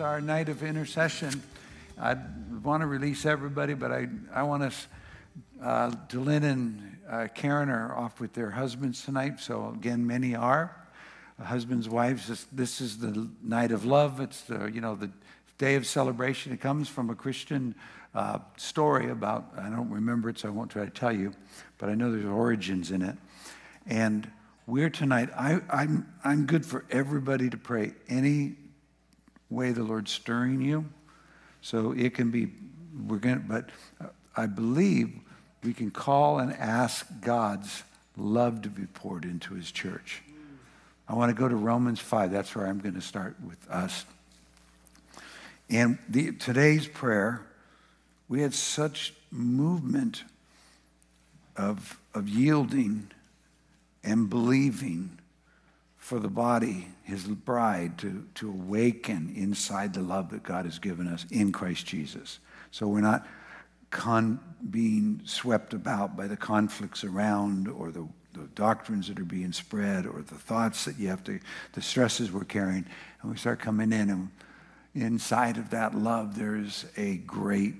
our night of intercession. I want to release everybody, but I, I want us, uh, Delin and uh, Karen are off with their husbands tonight. So, again, many are. husbands, wives, this, this, is the night of love. It's the, you know, the day of celebration. It comes from a Christian uh, story about, I don't remember it, so I won't try to tell you, but I know there's origins in it. And we're tonight, I, I'm, I'm good for everybody to pray any way the Lord's stirring you. So it can be, we're going to, but uh, I believe we can call and ask God's love to be poured into his church. I want to go to Romans 5. That's where I'm going to start with us. And the, today's prayer, we had such movement of, of yielding and believing for the body, his bride, to, to awaken inside the love that God has given us in Christ Jesus. So we're not con- being swept about by the conflicts around or the, the doctrines that are being spread or the thoughts that you have to, the stresses we're carrying. And we start coming in, and inside of that love, there's a great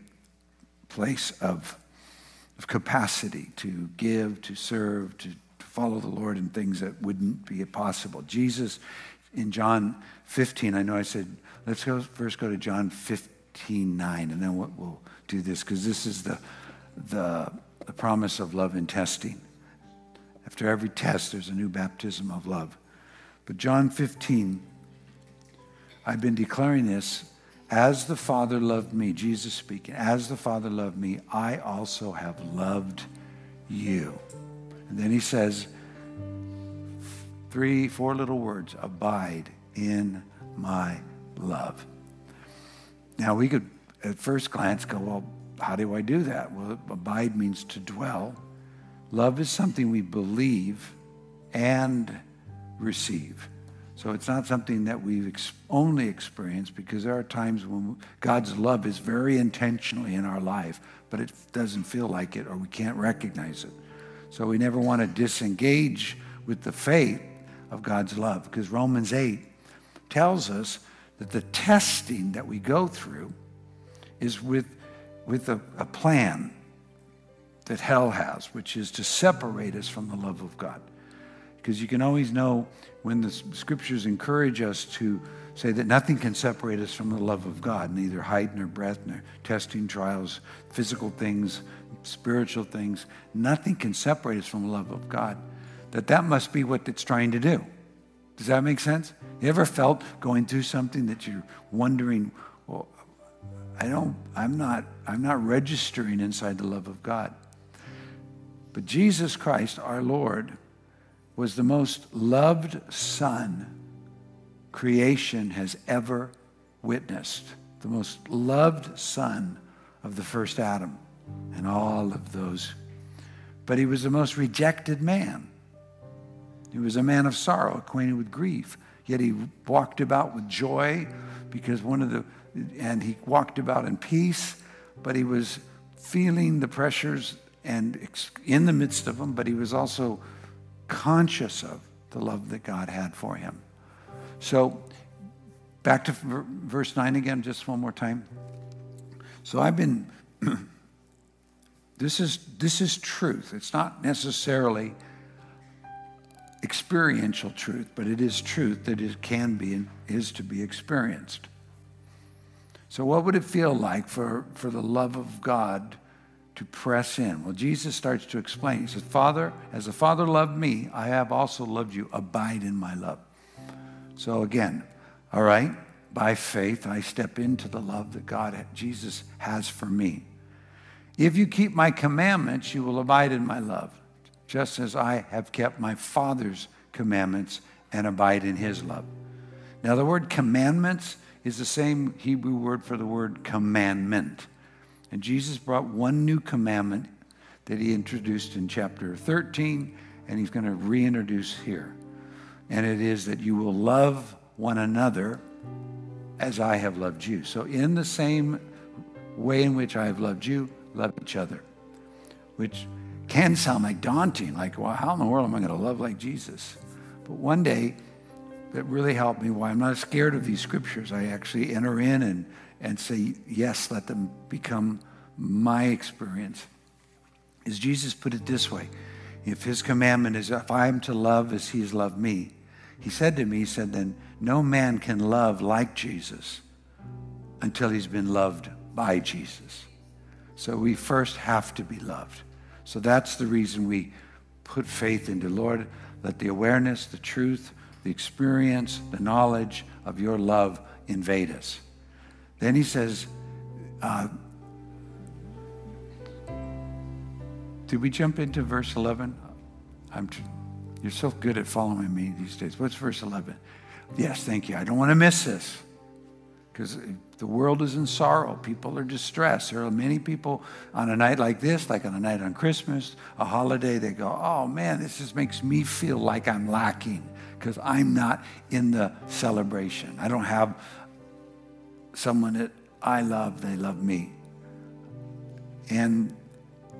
place of, of capacity to give, to serve, to follow the Lord in things that wouldn't be possible. Jesus in John 15, I know I said, let's go first go to John 15, 9, and then we'll, we'll do this because this is the, the, the promise of love and testing. After every test, there's a new baptism of love. But John 15, I've been declaring this as the Father loved me, Jesus speaking, as the Father loved me, I also have loved you. And then he says, three, four little words abide in my love. Now, we could at first glance go, well, how do I do that? Well, abide means to dwell. Love is something we believe and receive. So it's not something that we've ex- only experienced because there are times when God's love is very intentionally in our life, but it doesn't feel like it or we can't recognize it. So we never want to disengage with the faith of God's love because Romans 8 tells us that the testing that we go through is with, with a, a plan that hell has, which is to separate us from the love of God. Because you can always know when the scriptures encourage us to say that nothing can separate us from the love of God, neither height nor breadth, nor testing trials, physical things, spiritual things. Nothing can separate us from the love of God. That that must be what it's trying to do. Does that make sense? You ever felt going through something that you're wondering, well, I don't, I'm not, I'm not registering inside the love of God. But Jesus Christ, our Lord, was the most loved Son creation has ever witnessed. The most loved Son of the first Adam and all of those. But he was the most rejected man. He was a man of sorrow, acquainted with grief. Yet he walked about with joy because one of the, and he walked about in peace, but he was feeling the pressures and in the midst of them, but he was also conscious of the love that God had for him. So, back to verse 9 again, just one more time. So, I've been, this is, this is truth. It's not necessarily experiential truth, but it is truth that it can be and is to be experienced. So, what would it feel like for, for the love of God to press in? Well, Jesus starts to explain. He says, Father, as the Father loved me, I have also loved you. Abide in my love. So, again, all right, by faith, I step into the love that God, Jesus, has for me. If you keep my commandments, you will abide in my love just as I have kept my Father's commandments and abide in his love. Now, the word commandments is the same Hebrew word for the word commandment. And Jesus brought one new commandment that he introduced in chapter 13, and he's going to reintroduce here. And it is that you will love one another as I have loved you. So, in the same way in which I have loved you, love each other, which can sound like daunting, like, well, how in the world am I going to love like Jesus? But one day, that really helped me why I'm not scared of these scriptures. I actually enter in and, and say, yes, let them become my experience. Is Jesus put it this way if his commandment is, if I am to love as he has loved me, he said to me, he said, then no man can love like Jesus until he's been loved by Jesus. So we first have to be loved. So that's the reason we put faith into Lord, let the awareness, the truth, the experience, the knowledge of your love invade us. Then he says, uh, did we jump into verse 11? I'm, you're so good at following me these days. What's verse 11? Yes, thank you. I don't want to miss this because the world is in sorrow. People are distressed. There are many people on a night like this, like on a night on Christmas, a holiday, they go, oh man, this just makes me feel like I'm lacking because I'm not in the celebration. I don't have someone that I love, they love me. And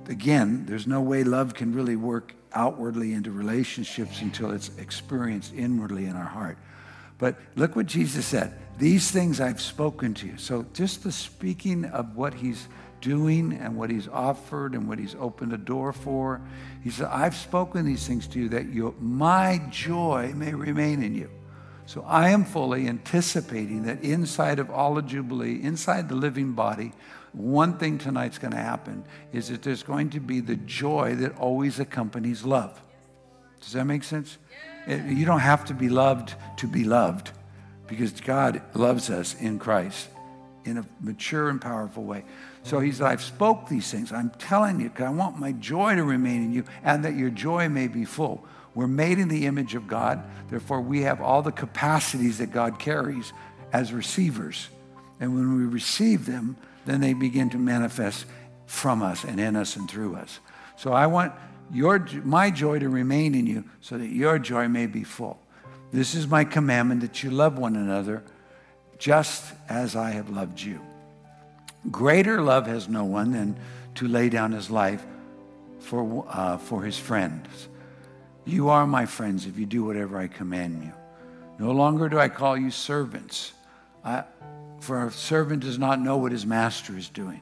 again, there's no way love can really work outwardly into relationships until it's experienced inwardly in our heart. But look what Jesus said. These things I've spoken to you. So just the speaking of what he's doing and what he's offered and what he's opened a door for. He said, I've spoken these things to you that you, my joy may remain in you. So I am fully anticipating that inside of all of Jubilee, inside the living body, one thing tonight's going to happen is that there's going to be the joy that always accompanies love. Does that make sense? You don't have to be loved to be loved because God loves us in Christ in a mature and powerful way. So he said, I've spoke these things. I'm telling you, because I want my joy to remain in you and that your joy may be full. We're made in the image of God. Therefore, we have all the capacities that God carries as receivers. And when we receive them, then they begin to manifest from us and in us and through us. So I want your, my joy to remain in you so that your joy may be full. This is my commandment that you love one another just as I have loved you. Greater love has no one than to lay down his life for, uh, for his friends. You are my friends if you do whatever I command you. No longer do I call you servants, I, for a servant does not know what his master is doing.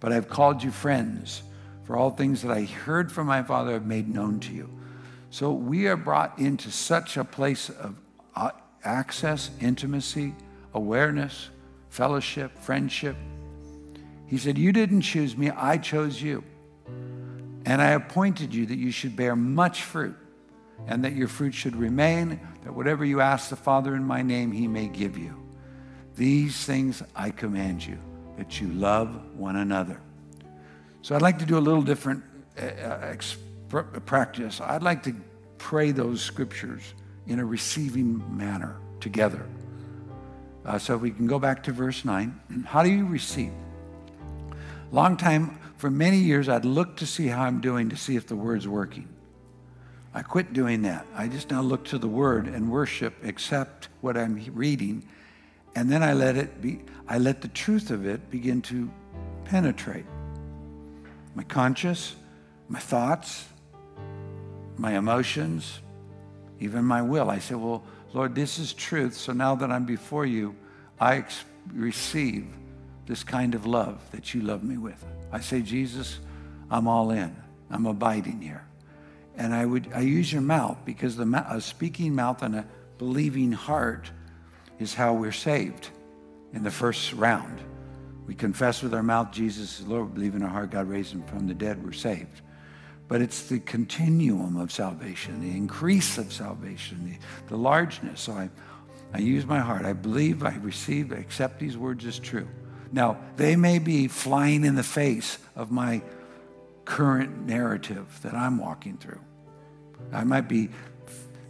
But I've called you friends, for all things that I heard from my Father I've made known to you. So we are brought into such a place of uh, access, intimacy, awareness, fellowship, friendship. He said, You didn't choose me, I chose you. And I appointed you that you should bear much fruit, and that your fruit should remain, that whatever you ask the Father in my name, he may give you. These things I command you, that you love one another. So I'd like to do a little different uh, uh practice. I'd like to pray those scriptures in a receiving manner together. Uh, so we can go back to verse 9. How do you receive? Long time, for many years, I'd look to see how I'm doing to see if the word's working. I quit doing that. I just now look to the word and worship, accept what I'm reading, and then I let it be, I let the truth of it begin to penetrate. My conscience, my thoughts, my emotions, even my will. I say, Well, Lord, this is truth. So now that I'm before you, I ex- receive this kind of love that you love me with. I say, Jesus, I'm all in. I'm abiding here. And I would I use your mouth because the a speaking mouth and a believing heart is how we're saved in the first round. We confess with our mouth Jesus is Lord, believe in our heart God raised him from the dead, we're saved. But it's the continuum of salvation, the increase of salvation, the, the largeness. So I, I use my heart. I believe, I receive, I accept these words as true. Now, they may be flying in the face of my current narrative that I'm walking through. I might be,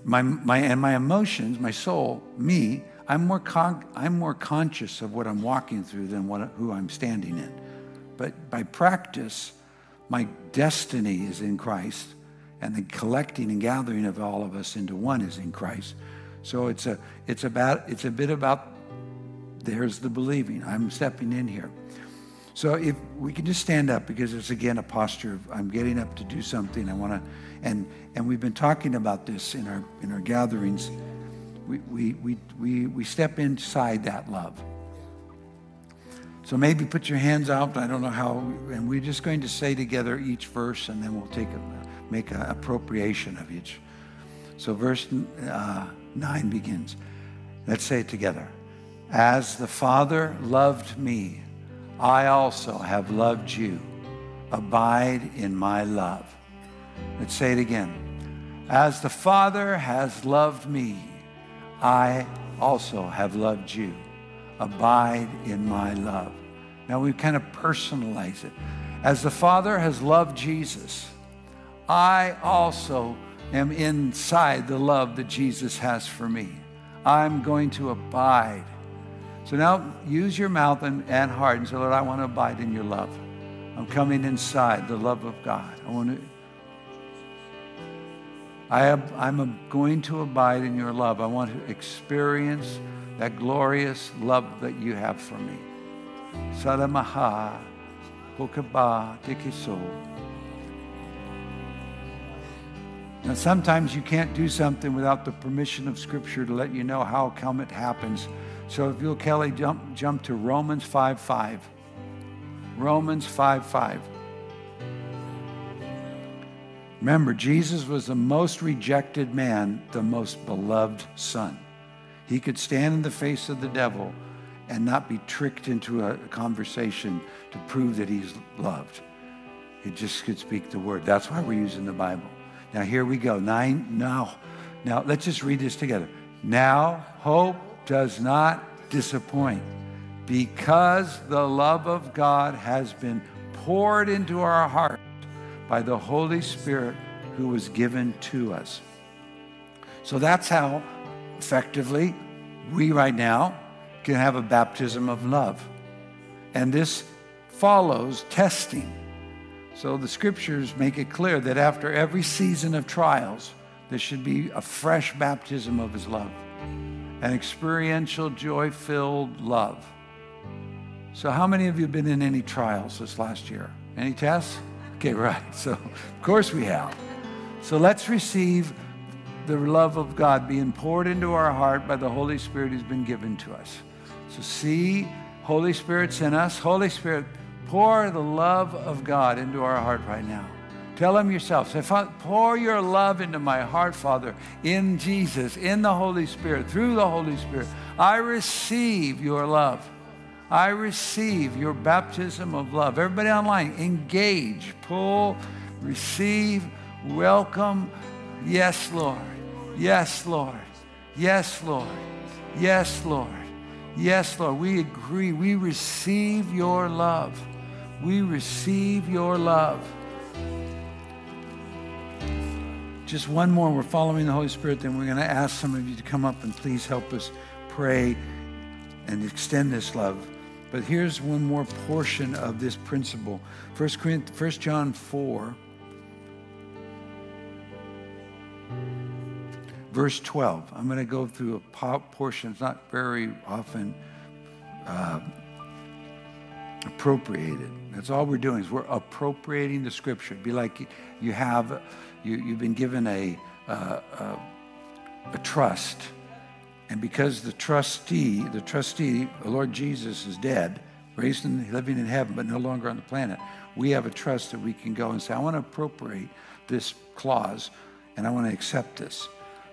my, my, and my emotions, my soul, me, I'm more, con- I'm more conscious of what I'm walking through than what, who I'm standing in. But by practice, my destiny is in Christ, and the collecting and gathering of all of us into one is in Christ. So it's a, it's about, it's a bit about, there's the believing. I'm stepping in here. So if we can just stand up because it's again a posture of I'm getting up to do something. I want to, and and we've been talking about this in our in our gatherings we, we, we, we, we step inside that love. So maybe put your hands out. I don't know how, and we're just going to say together each verse, and then we'll take a, make an appropriation of each. So verse uh, nine begins. Let's say it together. As the Father loved me, I also have loved you. Abide in my love. Let's say it again. As the Father has loved me, I also have loved you. Abide in my love. Now we kind of personalize it. As the Father has loved Jesus, I also am inside the love that Jesus has for me. I'm going to abide. So now use your mouth and, and heart and say, Lord, I want to abide in your love. I'm coming inside the love of God. I want to. I am, I'm going to abide in your love. I want to experience that glorious love that you have for me. Salamaha, Pokaba, Tikiso. Now, sometimes you can't do something without the permission of Scripture to let you know how come it happens. So if you'll, Kelly, jump, jump to Romans 5 5. Romans 5 5. Remember, Jesus was the most rejected man, the most beloved son. He could stand in the face of the devil and not be tricked into a conversation to prove that he's loved. He just could speak the word. That's why we're using the Bible. Now here we go. Nine. Now, now let's just read this together. Now hope does not disappoint because the love of God has been poured into our heart by the Holy Spirit who was given to us. So that's how effectively we right now can have a baptism of love. And this follows testing. So the scriptures make it clear that after every season of trials, there should be a fresh baptism of his love, an experiential, joy filled love. So, how many of you have been in any trials this last year? Any tests? Okay, right. So, of course we have. So, let's receive the love of God being poured into our heart by the Holy Spirit who's been given to us. So, see, Holy Spirit's in us. Holy Spirit, Pour the love of God into our heart right now. Tell him yourself. Say, pour your love into my heart, Father, in Jesus, in the Holy Spirit, through the Holy Spirit. I receive your love. I receive your baptism of love. Everybody online, engage, pull, receive, welcome. Yes, Lord. Yes, Lord. Yes, Lord. Yes, Lord. Yes, Lord. We agree. We receive your love. We receive your love. Just one more. We're following the Holy Spirit. Then we're going to ask some of you to come up and please help us pray and extend this love. But here's one more portion of this principle. 1 Corinthians, 1 John 4, verse 12. I'm going to go through a portion. It's not very often uh, appropriated. That's all we're doing is we're appropriating the scripture. It'd be like you have, you, you've been given a, uh, a, a trust. And because the trustee, the trustee, the Lord Jesus is dead, raised and living in heaven, but no longer on the planet, we have a trust that we can go and say, I want to appropriate this clause and I want to accept this.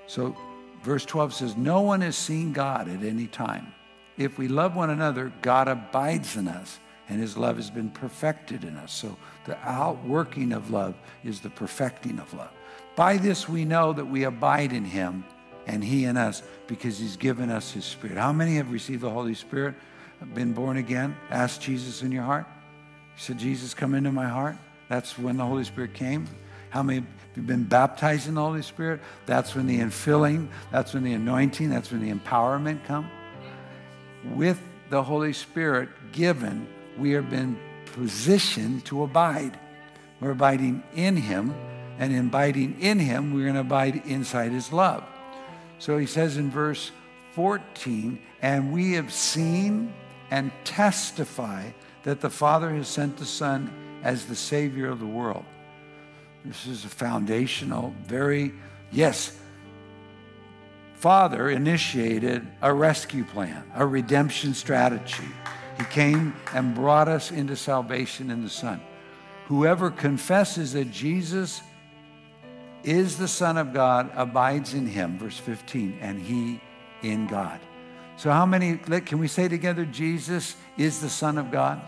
So verse 12 says, No one has seen God at any time. If we love one another, God abides in us and his love has been perfected in us. So the outworking of love is the perfecting of love. By this we know that we abide in him and he in us because he's given us his spirit. How many have received the Holy Spirit, been born again, Ask Jesus in your heart? You said, Jesus, come into my heart. That's when the Holy Spirit came. How many have been baptized in the Holy Spirit? That's when the infilling, that's when the anointing, that's when the empowerment come. With the Holy Spirit given, we have been positioned to abide. We're abiding in Him, and in abiding in Him, we're going to abide inside His love. So he says in verse 14, and we have seen and testify that the Father has sent the Son as the Savior of the world. This is a foundational, very, yes, Father initiated a rescue plan, a redemption strategy. He came and brought us into salvation in the Son. Whoever confesses that Jesus is the Son of God abides in him, verse 15, and he in God. So, how many, can we say together, Jesus is the Son of God?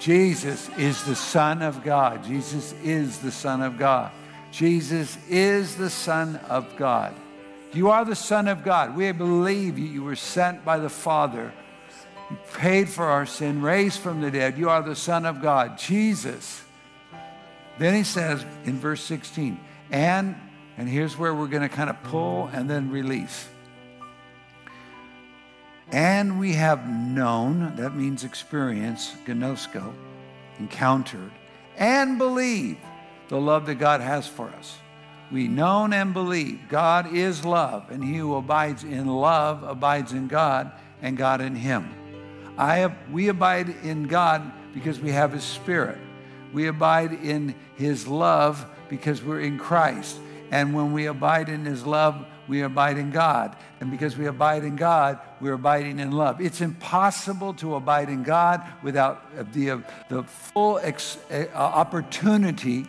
Jesus is the Son of God. Jesus is the Son of God. Jesus is the Son of God. You are the Son of God. We believe you. Were sent by the Father. Paid for our sin, raised from the dead. You are the Son of God, Jesus. Then he says in verse 16, and, and here's where we're going to kind of pull and then release. And we have known, that means experience, gnosko, encountered, and believe the love that God has for us. We known and believe God is love, and he who abides in love abides in God, and God in him. I we abide in God because we have his spirit. We abide in his love because we're in Christ. And when we abide in his love, we abide in God. And because we abide in God, we're abiding in love. It's impossible to abide in God without the, the full ex, uh, opportunity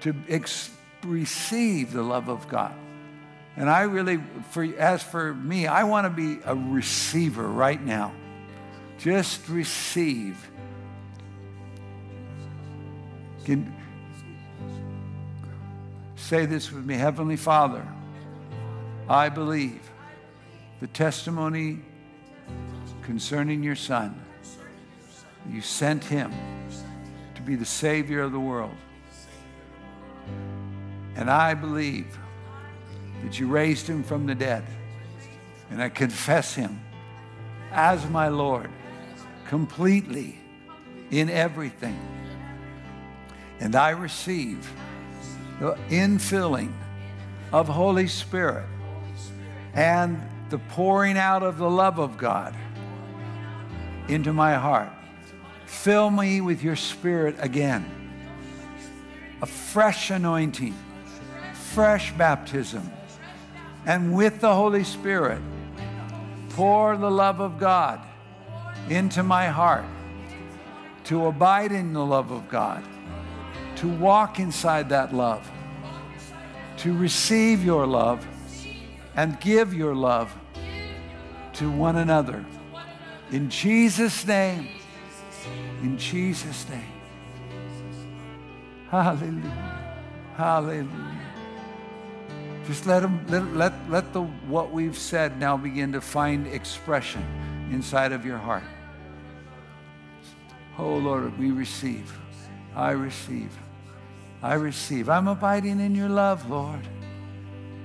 to ex, receive the love of God. And I really, for, as for me, I want to be a receiver right now. Just receive. Can, say this with me Heavenly Father, I believe the testimony concerning your Son. You sent him to be the Savior of the world. And I believe that you raised him from the dead. And I confess him as my Lord completely in everything. And I receive the infilling of Holy Spirit and the pouring out of the love of God into my heart. Fill me with your spirit again. A fresh anointing fresh baptism. And with the Holy Spirit, pour the love of God into my heart to abide in the love of God, to walk inside that love, to receive your love and give your love to one another. In Jesus' name, in Jesus' name. Hallelujah. Hallelujah. Just let, them, let, let, let the, what we've said now begin to find expression inside of your heart. Oh Lord, we receive. I receive. I receive. I'm abiding in your love, Lord.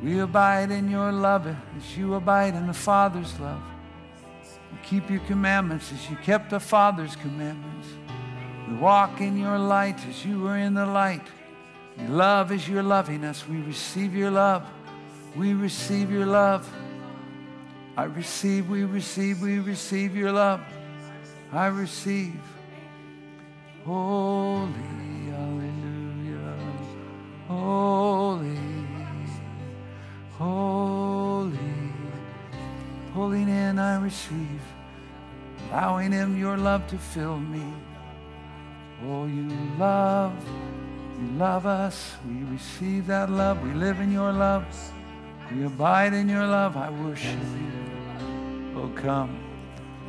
We abide in your love as you abide in the Father's love. We keep your commandments as you kept the Father's commandments. We walk in your light as you were in the light. Your love is your loving us. We receive your love. We receive your love. I receive, we receive, we receive your love. I receive. Holy, hallelujah. Holy, holy. Pulling in, I receive. Allowing Him your love to fill me. Oh, you love. You love us. We receive that love. We live in your love. We abide in your love. I worship you. Oh, come.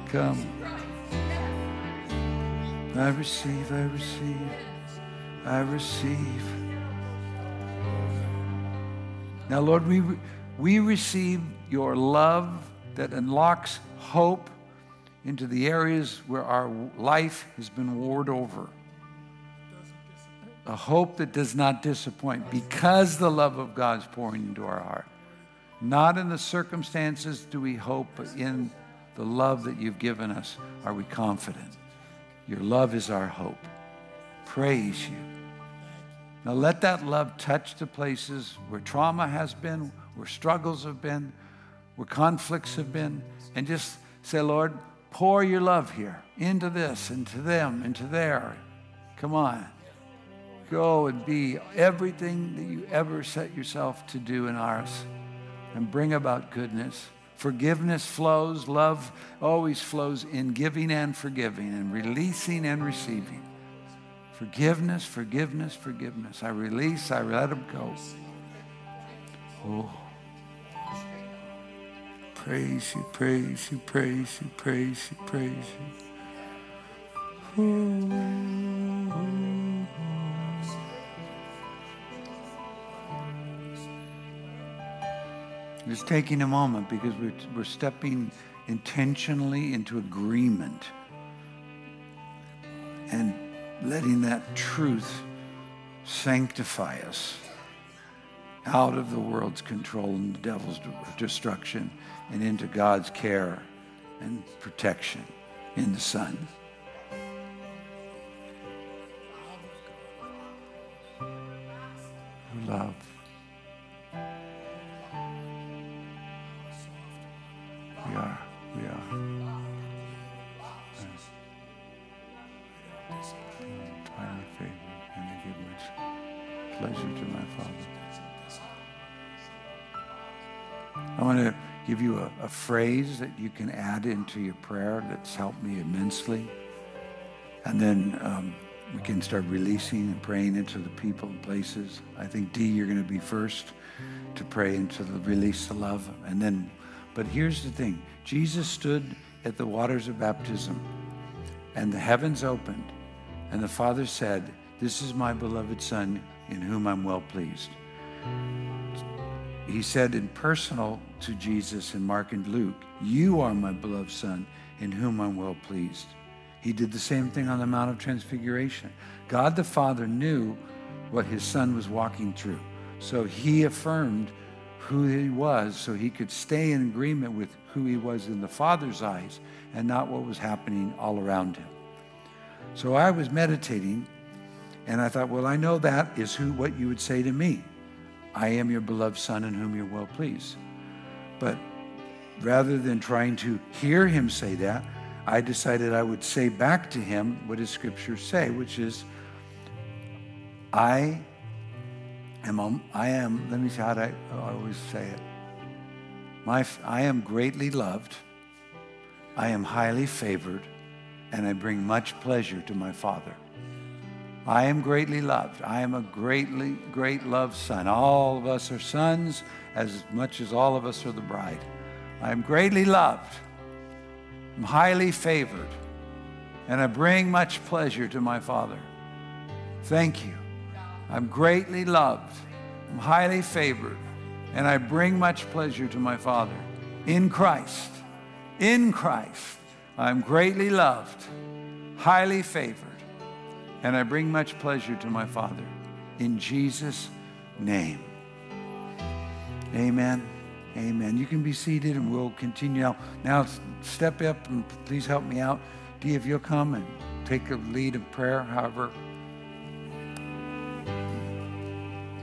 Come. I receive, I receive, I receive. Now, Lord, we, we receive your love that unlocks hope into the areas where our life has been warred over a hope that does not disappoint because the love of God is pouring into our heart. Not in the circumstances do we hope, but in the love that you've given us are we confident. Your love is our hope. Praise you. Now let that love touch the places where trauma has been, where struggles have been, where conflicts have been, and just say, Lord, pour your love here into this, into them, into there. Come on go and be everything that you ever set yourself to do in ours. And bring about goodness. Forgiveness flows, love always flows in giving and forgiving, and releasing and receiving. Forgiveness, forgiveness, forgiveness. I release, I let them go. Oh. Praise you, praise you, praise you, praise you, praise you. Just taking a moment because we're, we're stepping intentionally into agreement and letting that truth sanctify us out of the world's control and the devil's destruction and into God's care and protection in the Son. Love. We are. We are. Favored, and I pleasure to my Father. I want to give you a, a, phrase that you can add into your prayer that's helped me immensely. And then um, we can start releasing and praying into the people and places. I think, D, you're going to be first to pray into the release the love. And then, but here's the thing Jesus stood at the waters of baptism, and the heavens opened, and the Father said, This is my beloved Son in whom I'm well pleased he said in personal to Jesus in Mark and Luke, You are my beloved Son, in whom I'm well pleased. He did the same thing on the Mount of Transfiguration. God the Father knew what his Son was walking through. So he affirmed who he was so he could stay in agreement with who he was in the Father's eyes and not what was happening all around him. So I was meditating and I thought, well, I know that is who what you would say to me. I am your beloved Son in whom you're well pleased. But rather than trying to hear him say that, I decided I would say back to him what his scriptures say, which is, I am, I am, let me see how I, oh, I always say it. My, I am greatly loved, I am highly favored, and I bring much pleasure to my Father. I am greatly loved. I am a greatly, great loved son. All of us are sons as much as all of us are the bride. I am greatly loved. I'm highly favored. And I bring much pleasure to my Father. Thank you. I'm greatly loved. I'm highly favored. And I bring much pleasure to my Father. In Christ. In Christ. I'm greatly loved, highly favored and I bring much pleasure to my Father. In Jesus' name. Amen. Amen. You can be seated and we'll continue now. Now, step up and please help me out. Dee, if you'll come and take a lead of prayer, however.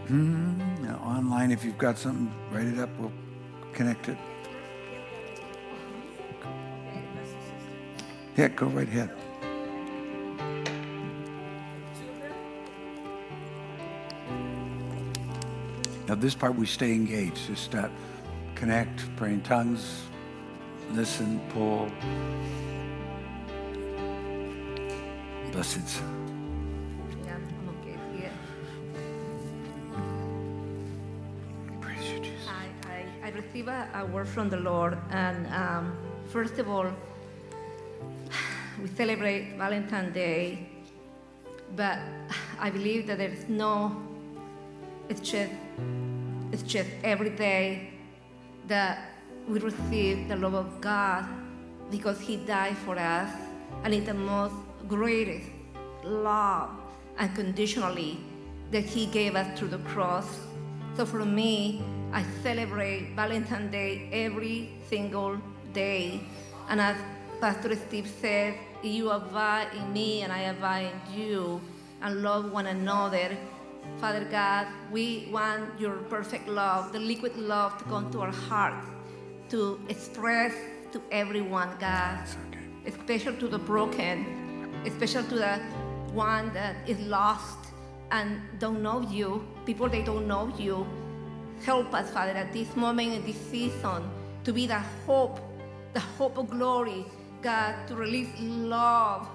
Hmm. Now, online, if you've got something, write it up. We'll connect it. Yeah, go right ahead. Now, this part we stay engaged, just that connect, pray in tongues, listen, pull. Blessed. Receive a, a word from the Lord, and um, first of all, we celebrate Valentine's Day, but I believe that there is no, it's just it's just every day that we receive the love of God because He died for us, and it's the most greatest love unconditionally that He gave us through the cross. So for me, I celebrate Valentine's Day every single day. And as Pastor Steve said, you abide in me and I abide in you, and love one another Father God, we want your perfect love, the liquid love to come to our hearts, to express to everyone, God, especially to the broken, especially to the one that is lost and don't know you, people they don't know you. Help us, Father, at this moment in this season to be the hope, the hope of glory, God, to release love,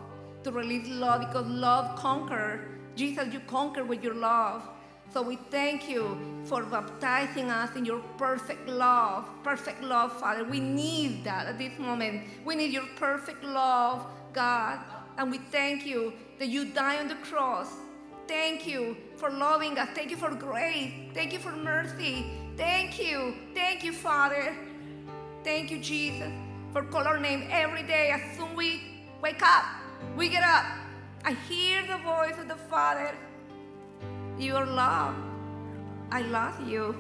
to release love because love conquers. Jesus, you conquer with your love. So we thank you for baptizing us in your perfect love, perfect love, Father. We need that at this moment. We need your perfect love, God. And we thank you that you died on the cross. Thank you for loving us. Thank you for grace. Thank you for mercy. Thank you. Thank you, Father. Thank you, Jesus, for call our name every day as soon we wake up, we get up. I hear the voice of the Father. Your love. I love you.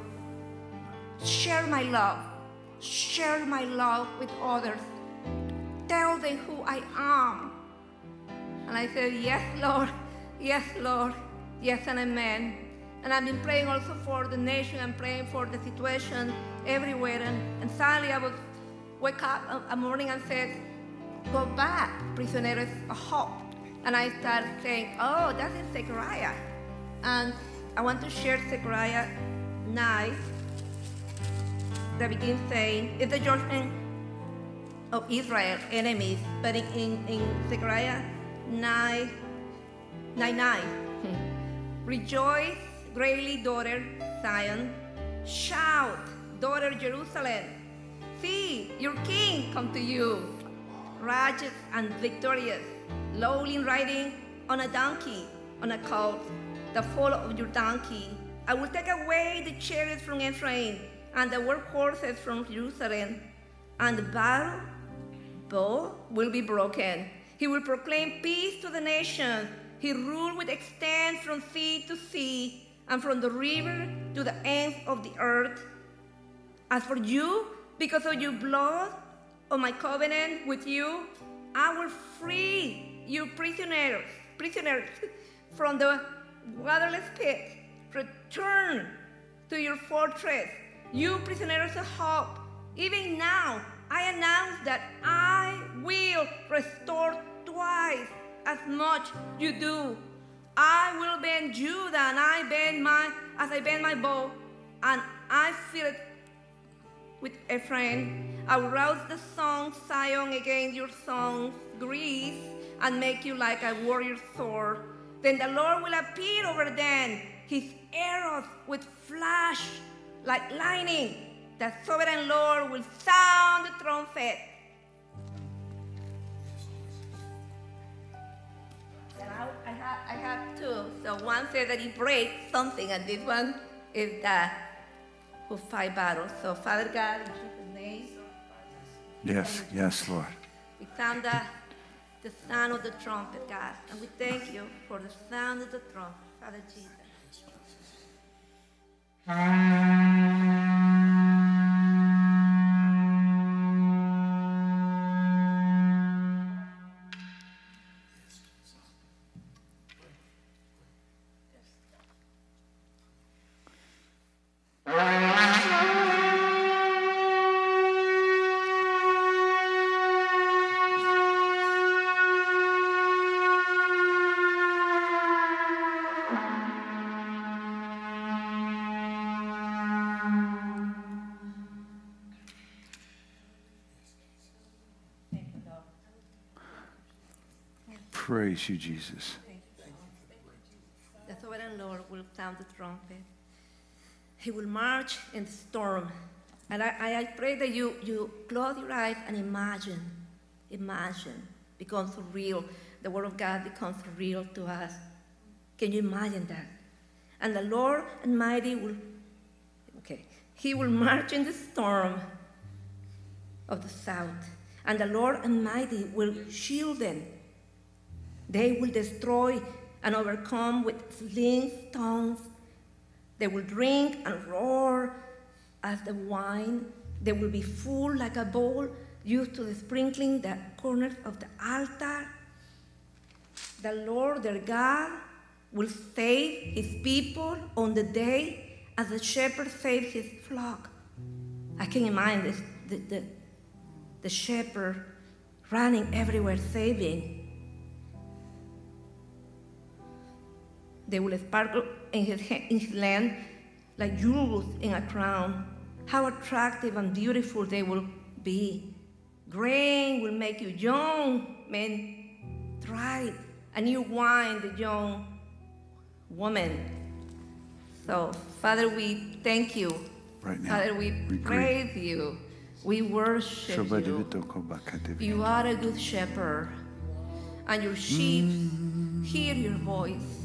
Share my love. Share my love with others. Tell them who I am. And I said, Yes, Lord. Yes, Lord. Yes, and amen. And I've been praying also for the nation and praying for the situation everywhere. And, and suddenly I would wake up a, morning and said, Go back, prisoneros of hope. And I started saying, Oh, that is in Zechariah. And I want to share Zechariah 9 that begins saying, It's the judgment of Israel, enemies. But in, in, in Zechariah 9, 9, 9, hmm. rejoice greatly, daughter Zion. Shout, daughter Jerusalem. See, your king come to you, righteous and victorious, lowly riding on a donkey, on a colt, the foal of your donkey. I will take away the chariots from Ephraim and the workhorses from Jerusalem, and the battle bow will be broken. He will proclaim peace to the nations. He ruled with extent from sea to sea and from the river to the ends of the earth. As for you, because of your blood of my covenant with you, I will free you prisoners, prisoners from the waterless pit. Return to your fortress, you prisoners of hope. Even now, I announce that I will restore twice as much you do. I will bend Judah, and I bend my as I bend my bow, and I fill it with Ephraim. I will rouse the song Zion against your songs, Greece, and make you like a warrior sword. Then the Lord will appear over them. His arrows will flash like lightning. The sovereign Lord will sound the trumpet. And I, I, have, I have two. So one says that he breaks something, and this one is that who fight battles. So Father God, in Jesus' name, Yes, yes, Lord. we sound the, the sound of the trumpet, God. And we thank you for the sound of the trumpet, Father Jesus. Praise you, Jesus. The sovereign Lord will sound the trumpet. He will march in the storm. And I, I, pray that you, you close your eyes and imagine, imagine, becomes real. The Word of God becomes real to us. Can you imagine that? And the Lord Almighty will, okay, He will mm-hmm. march in the storm of the south. And the Lord Almighty will shield them they will destroy and overcome with slings, stones. They will drink and roar as the wine. They will be full like a bowl used to the sprinkling the corners of the altar. The Lord their God will save his people on the day as the shepherd saves his flock. I can imagine this, the, the, the shepherd running everywhere saving. They will sparkle in his, in his land like jewels in a crown. How attractive and beautiful they will be. Grain will make you young, men thrive. A new wine, the young woman. So, Father, we thank you. Right now. Father, we, we praise you. We worship you. divito ko bakate vi- You are a good shepherd, and your sheep Mm. hear your voice.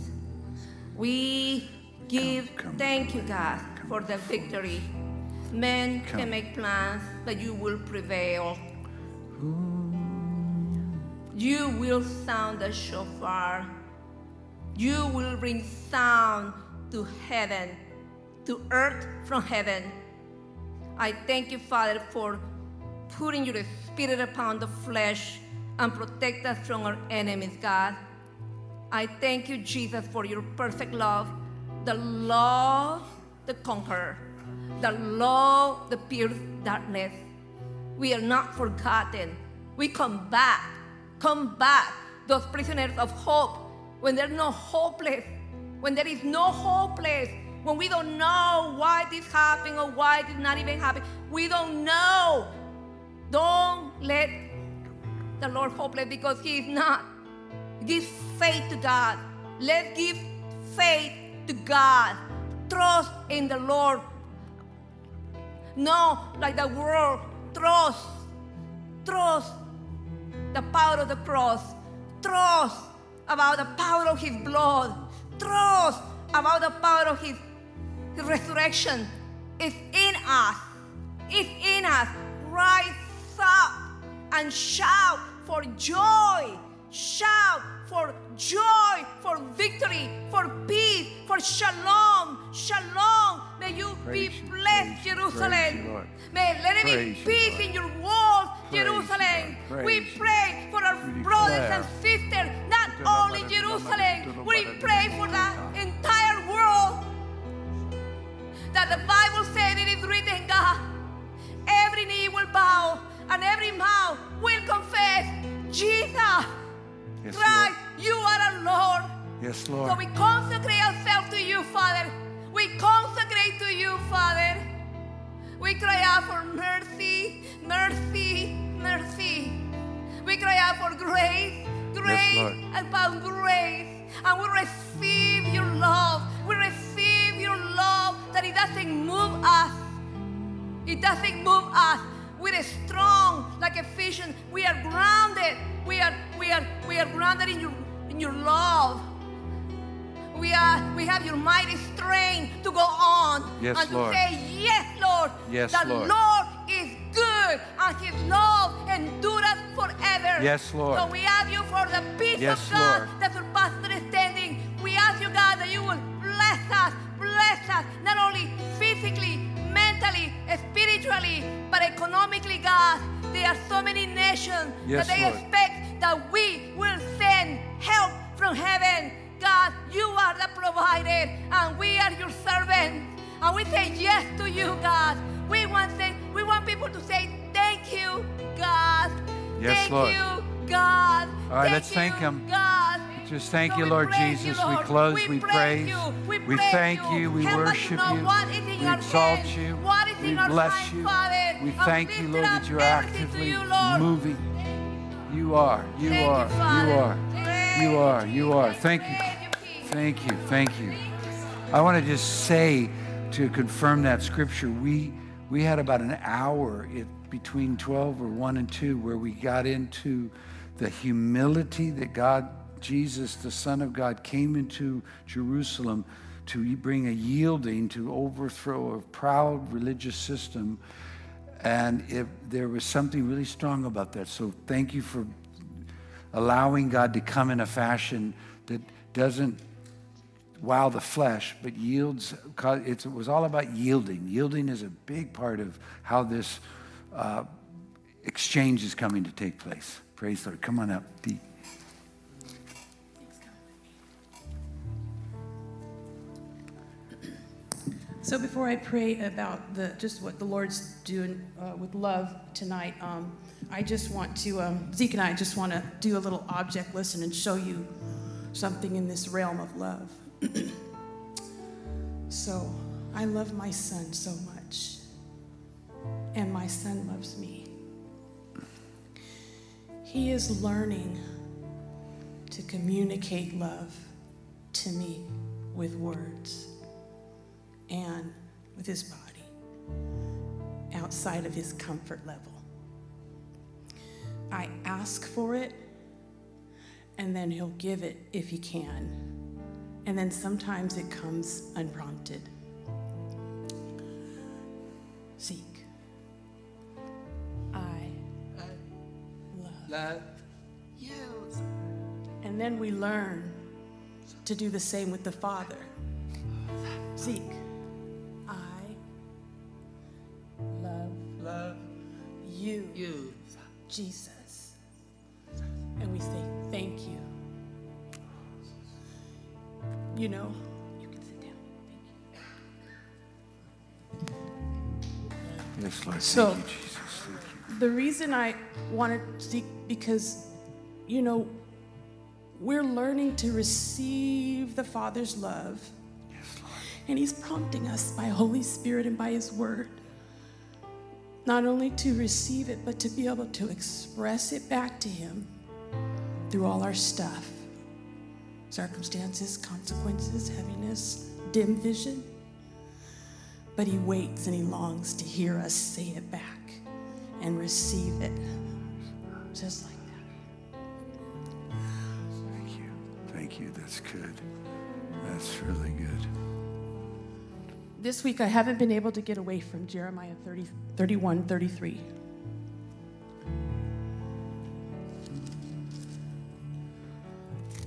We give come, thank you, God, for the victory. Men Come. can make plans, but you will prevail. You will sound the shofar. You will bring sound to heaven, to earth from heaven. I thank you, Father, for putting your spirit upon the flesh and protect us from our enemies, God. I thank you, Jesus, for your perfect love, the love that conquer, the love that pierces darkness. We are not forgotten. We come back, come back, those prisoners of hope, when there's no hopeless, when there is no hopeless, when we don't know why this happened or why it did not even happen. We don't know. Don't let the Lord hopeless because He is not. Give faith to God. Let's give faith to God. Trust in the Lord. No, like the world, trust. Trust the power of the cross. Trust about the power of His blood. Trust about the power of His, his resurrection. It's in us. It's in us. Rise up and shout for joy. Shout for joy, for victory, for peace, for shalom. Shalom. May you Praise be blessed, you, Jerusalem. you, May let it be peace Lord. in your walls, Jerusalem. We pray for our brothers and sisters, not only Jerusalem. We pray for the entire world. That the Bible said it is written, God, every knee will bow and every mouth will confess Jesus Yes, Christ, Lord. you are our Lord. Yes, Lord. So we consecrate ourselves to you, Father. We consecrate to you, Father. We cry out for mercy, mercy, mercy. We cry out for grace, grace, and upon grace. And we receive your love. We receive your love that it doesn't move us. It doesn't move us. We're strong like a Ephesians. We are grounded. We are we are we are grounded in your in your love. We are we have your mighty strength to go on Yes, and to Lord. say, Yes, Lord. Yes, the Lord. Lord is good and his love endureth forever. Yes, Lord. So we ask you for the peace Yes, of God Lord. that surpasses understanding. We ask you, God, that you will bless us, bless us, not only physically, mentally, spiritually, but economically, God. There are so many nations Yes, that they Lord. expect that we will send help from heaven. God, you are the provider, and we are your servants. And we say yes to you, God. We want say, we want people to say thank you, God. Yes, thank Lord. you, God. All right, let's thank Him. God. Just thank So you, Lord Jesus. you, We close, we praise praise. you. We, We thank you, we Help worship you. What is in We exalt you. What is We in bless you. Father. We thank you, Lord, that you're actively you, Lord. moving. You are, you Thank are, you are, you are, you are. Thank you. Thank you, thank you. I want to just say to confirm that scripture, we we had about an hour it, between 12 or 1 and 2 where we got into the humility that God, Jesus, the Son of God, came into Jerusalem to bring a yielding, to overthrow a proud religious system. And if there was something really strong about that. So thank you for allowing God to come in a fashion that doesn't wow the flesh, but yields. It was all about yielding. Yielding is a big part of how this uh, exchange is coming to take place. Praise the Lord. Come on up, Dee. So before I pray about the just what the Lord's doing uh, with love tonight, um, I just want to um, Zeke and I just want to do a little object lesson and show you something in this realm of love. so I love my son so much, and my son loves me. He is learning to communicate love to me with words and with his body outside of his comfort level. I ask for it, and then he'll give it if he can. And then sometimes it comes unprompted. Zeke. I love. Love. you. And then we learn to do the same with the Father. Zeke. Love Love. you, You. Jesus. And we say, Thank you. You know, you can sit down. Thank you. Yes, Lord. So- Thank you, Jesus. Thank you. The reason I wanted to seek, because, you know, we're learning to receive the Father's love. Yes, Lord. And He's prompting us by Holy Spirit and by His Word. Not only to receive it, but to be able to express it back to Him through all our stuff circumstances, consequences, heaviness, dim vision. But He waits and He longs to hear us say it back and receive it just like that. Thank you. Thank you. That's good. That's really good. This week, I haven't been able to get away from Jeremiah 30, 31, 33.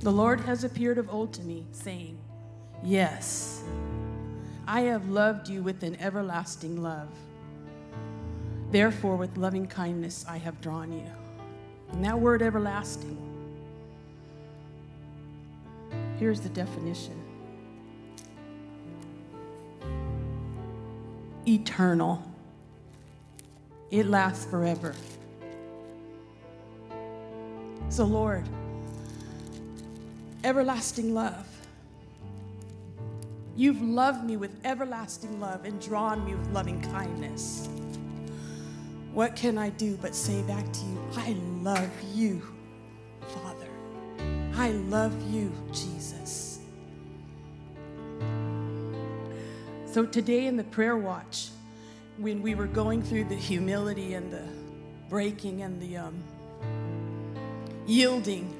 The Lord has appeared of old to me, saying, Yes, I have loved you with an everlasting love. Therefore, with loving kindness, I have drawn you. And that word everlasting, here's the definition eternal. It lasts forever. So, Lord, everlasting love. You've loved me with everlasting love and drawn me with loving kindness. What can I do but say back to you, I love you, Father. I love you, Jesus. So today in the prayer watch, when we were going through the humility and the breaking and the um, yielding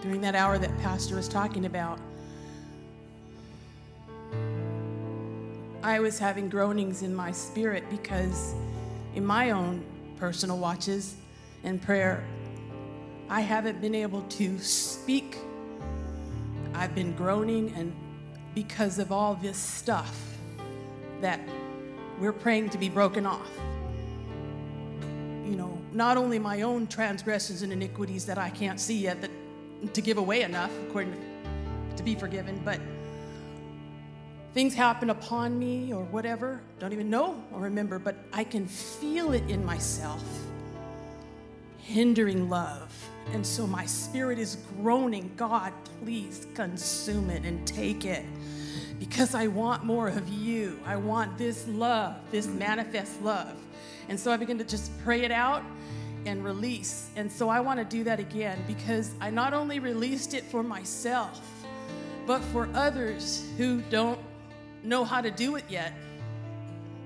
during that hour that Pastor was talking about, I was having groanings in my spirit because in my own personal watches and prayer, I haven't been able to speak. I've been groaning and because of all this stuff that we're praying to be broken off. You know, not only my own transgressions and iniquities that I can't see yet that to give away enough according to, to be forgiven, but things happen upon me or whatever, don't even know or remember, but I can feel it in myself hindering love. And so my spirit is groaning, God, please consume it and take it because I want more of you. I want this love, this manifest love. And so I begin to just pray it out and release. And so I want to do that again because I not only released it for myself, but for others who don't know how to do it yet,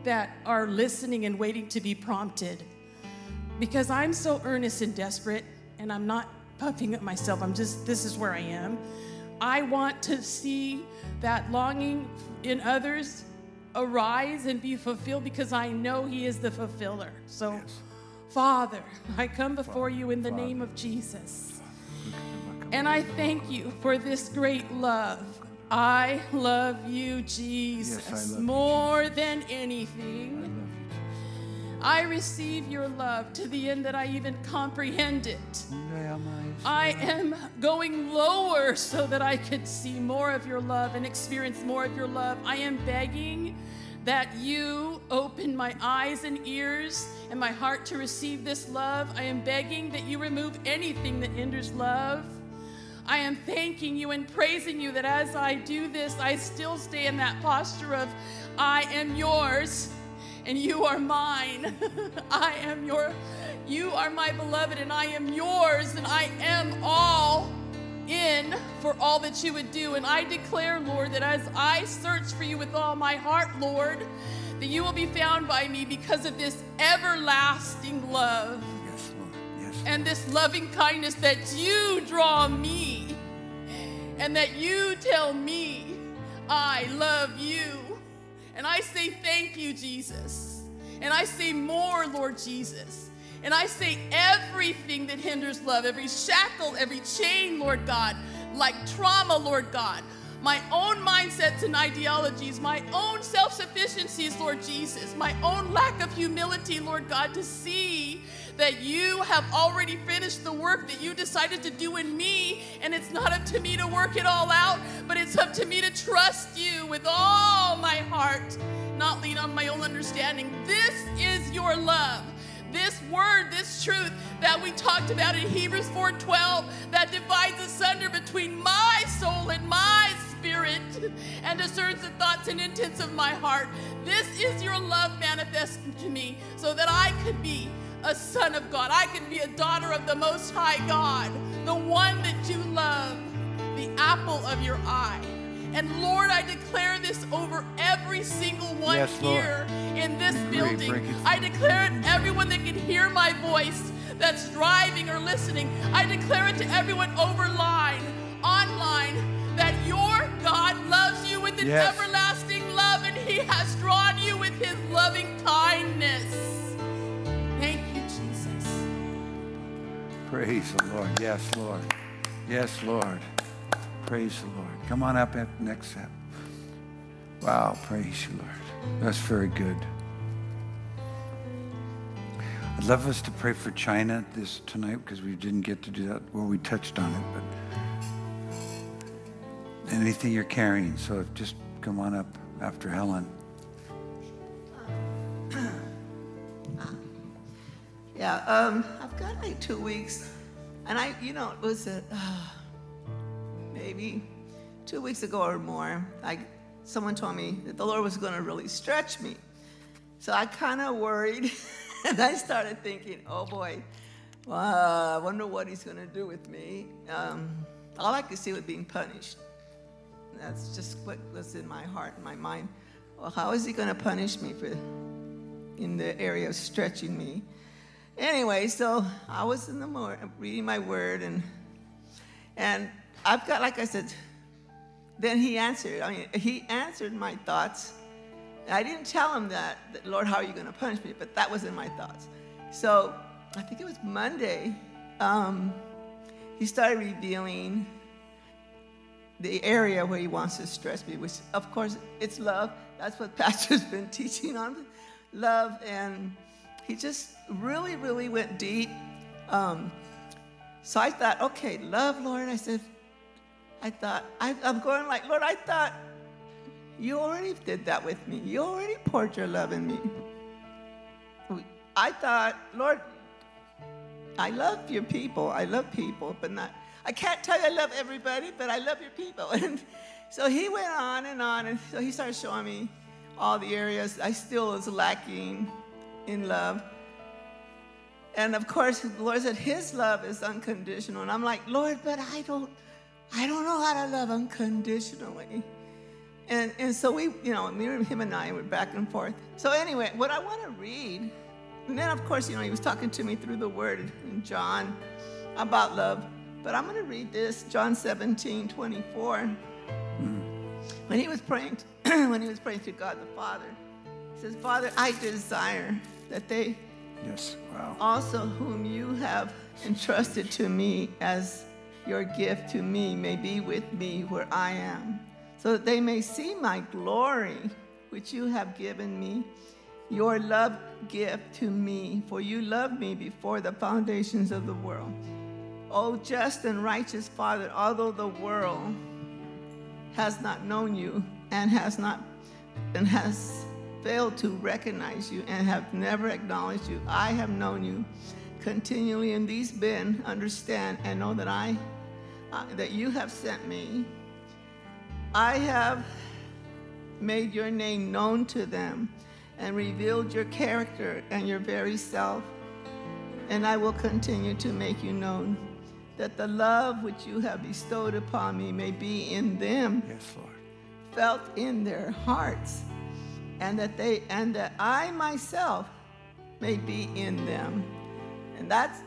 that are listening and waiting to be prompted. Because I'm so earnest and desperate, and I'm not puffing at myself, I'm just, this is where I am. I want to see that longing in others arise and be fulfilled because I know He is the fulfiller. So, Yes. Father, I come before you in the name of Jesus. And I thank you for this great love. I love you, Jesus, love you, more than anything. I receive your love to the end that I even comprehend it. I am going lower so that I could see more of your love and experience more of your love. I am begging that you open my eyes and ears and my heart to receive this love. I am begging that you remove anything that hinders love. I am thanking you and praising you that as I do this, I still stay in that posture of, I am yours and you are mine. I am your, you are my beloved and I am yours and I am all in for all that you would do. And I declare, Lord, that as I search for you with all my heart, Lord, that you will be found by me because of this everlasting love Yes, Lord. Yes. and this loving kindness that you draw me and that you tell me I love you. And I say thank you, Jesus. And I say more, Lord Jesus. And I say everything that hinders love, every shackle, every chain, Lord God, like trauma, Lord God, my own mindsets and ideologies, my own self sufficiencies, Lord Jesus, my own lack of humility, Lord God, to see that you have already finished the work that you decided to do in me. And it's not up to me to work it all out, but it's up to me to trust you with all my heart, not lean on my own understanding. This is your love this word, this truth that we talked about in Hebrews 4:12 that divides asunder between my soul and my spirit and discerns the thoughts and intents of my heart. This is your love manifested to me so that I could be a son of God. I can be a daughter of the most high God, the one that you love, the apple of your eye. And Lord, I declare this over every single one Yes, Lord. here in this building. break. I declare it to everyone that can hear my voice that's driving or listening. I declare it to everyone over line, online, that your God loves you with an Yes. everlasting love and he has drawn you with his loving kindness. Praise the Lord. Yes, Lord. Yes, Lord. Praise the Lord. Come on up at next step. Wow, praise you, Lord. That's very good. I'd love us to pray for China this tonight because we didn't get to do that. Well, we touched on it, but anything you're carrying. So just come on up after Helen. Um, Yeah, um, I've got like two weeks, and I, you know, it was a, uh, maybe two weeks ago or more. I, someone told me that the Lord was going to really stretch me, so I kind of worried, and I started thinking, oh boy, well, I wonder what He's going to do with me. Um, all I could see was being punished. That's just what was in my heart and my mind. Well, how is He going to punish me for in the area of stretching me? Anyway, so I was in the more reading my word, and and I've got like I said. Then he answered. I mean, he answered my thoughts. I didn't tell him that, that Lord, how are you going to punish me? But that was in my thoughts. So I think it was Monday. Um, he started revealing the area where he wants to stress me, which of course it's love. That's what Pastor's been teaching on love, and he just really, really went deep. Um, so I thought, okay, love, Lord. I said, I thought, I, I'm going like, Lord, I thought you already did that with me. You already poured your love in me. I thought, Lord, I love your people. I love people, but not, I can't tell you I love everybody, but I love your people. And so he went on and on, and so he started showing me all the areas I still was lacking in love. And of course, the Lord said his love is unconditional. And I'm like, Lord, but I don't, I don't know how to love unconditionally. And, and so we, you know, me, him and I were back and forth. So anyway, what I want to read, and then of course, you know, he was talking to me through the word in John about love. But I'm going to read this, John 17, 24. When he was praying, when he was praying to God the Father, he says, Father, I desire that they Yes. Wow. also whom you have entrusted to me as your gift to me may be with me where I am, so that they may see my glory, which you have given me, your love gift to me, for you loved me before the foundations of the world. O just and righteous Father, although the world has not known you and has not and has failed to recognize you and have never acknowledged you. I have known you continually, in these men understand and know that I uh, that you have sent me. I have made your name known to them and revealed your character and your very self. And I will continue to make you known that the love which you have bestowed upon me may be in them, Yes, Lord. felt in their hearts, and that they and that I myself may be in them. And that's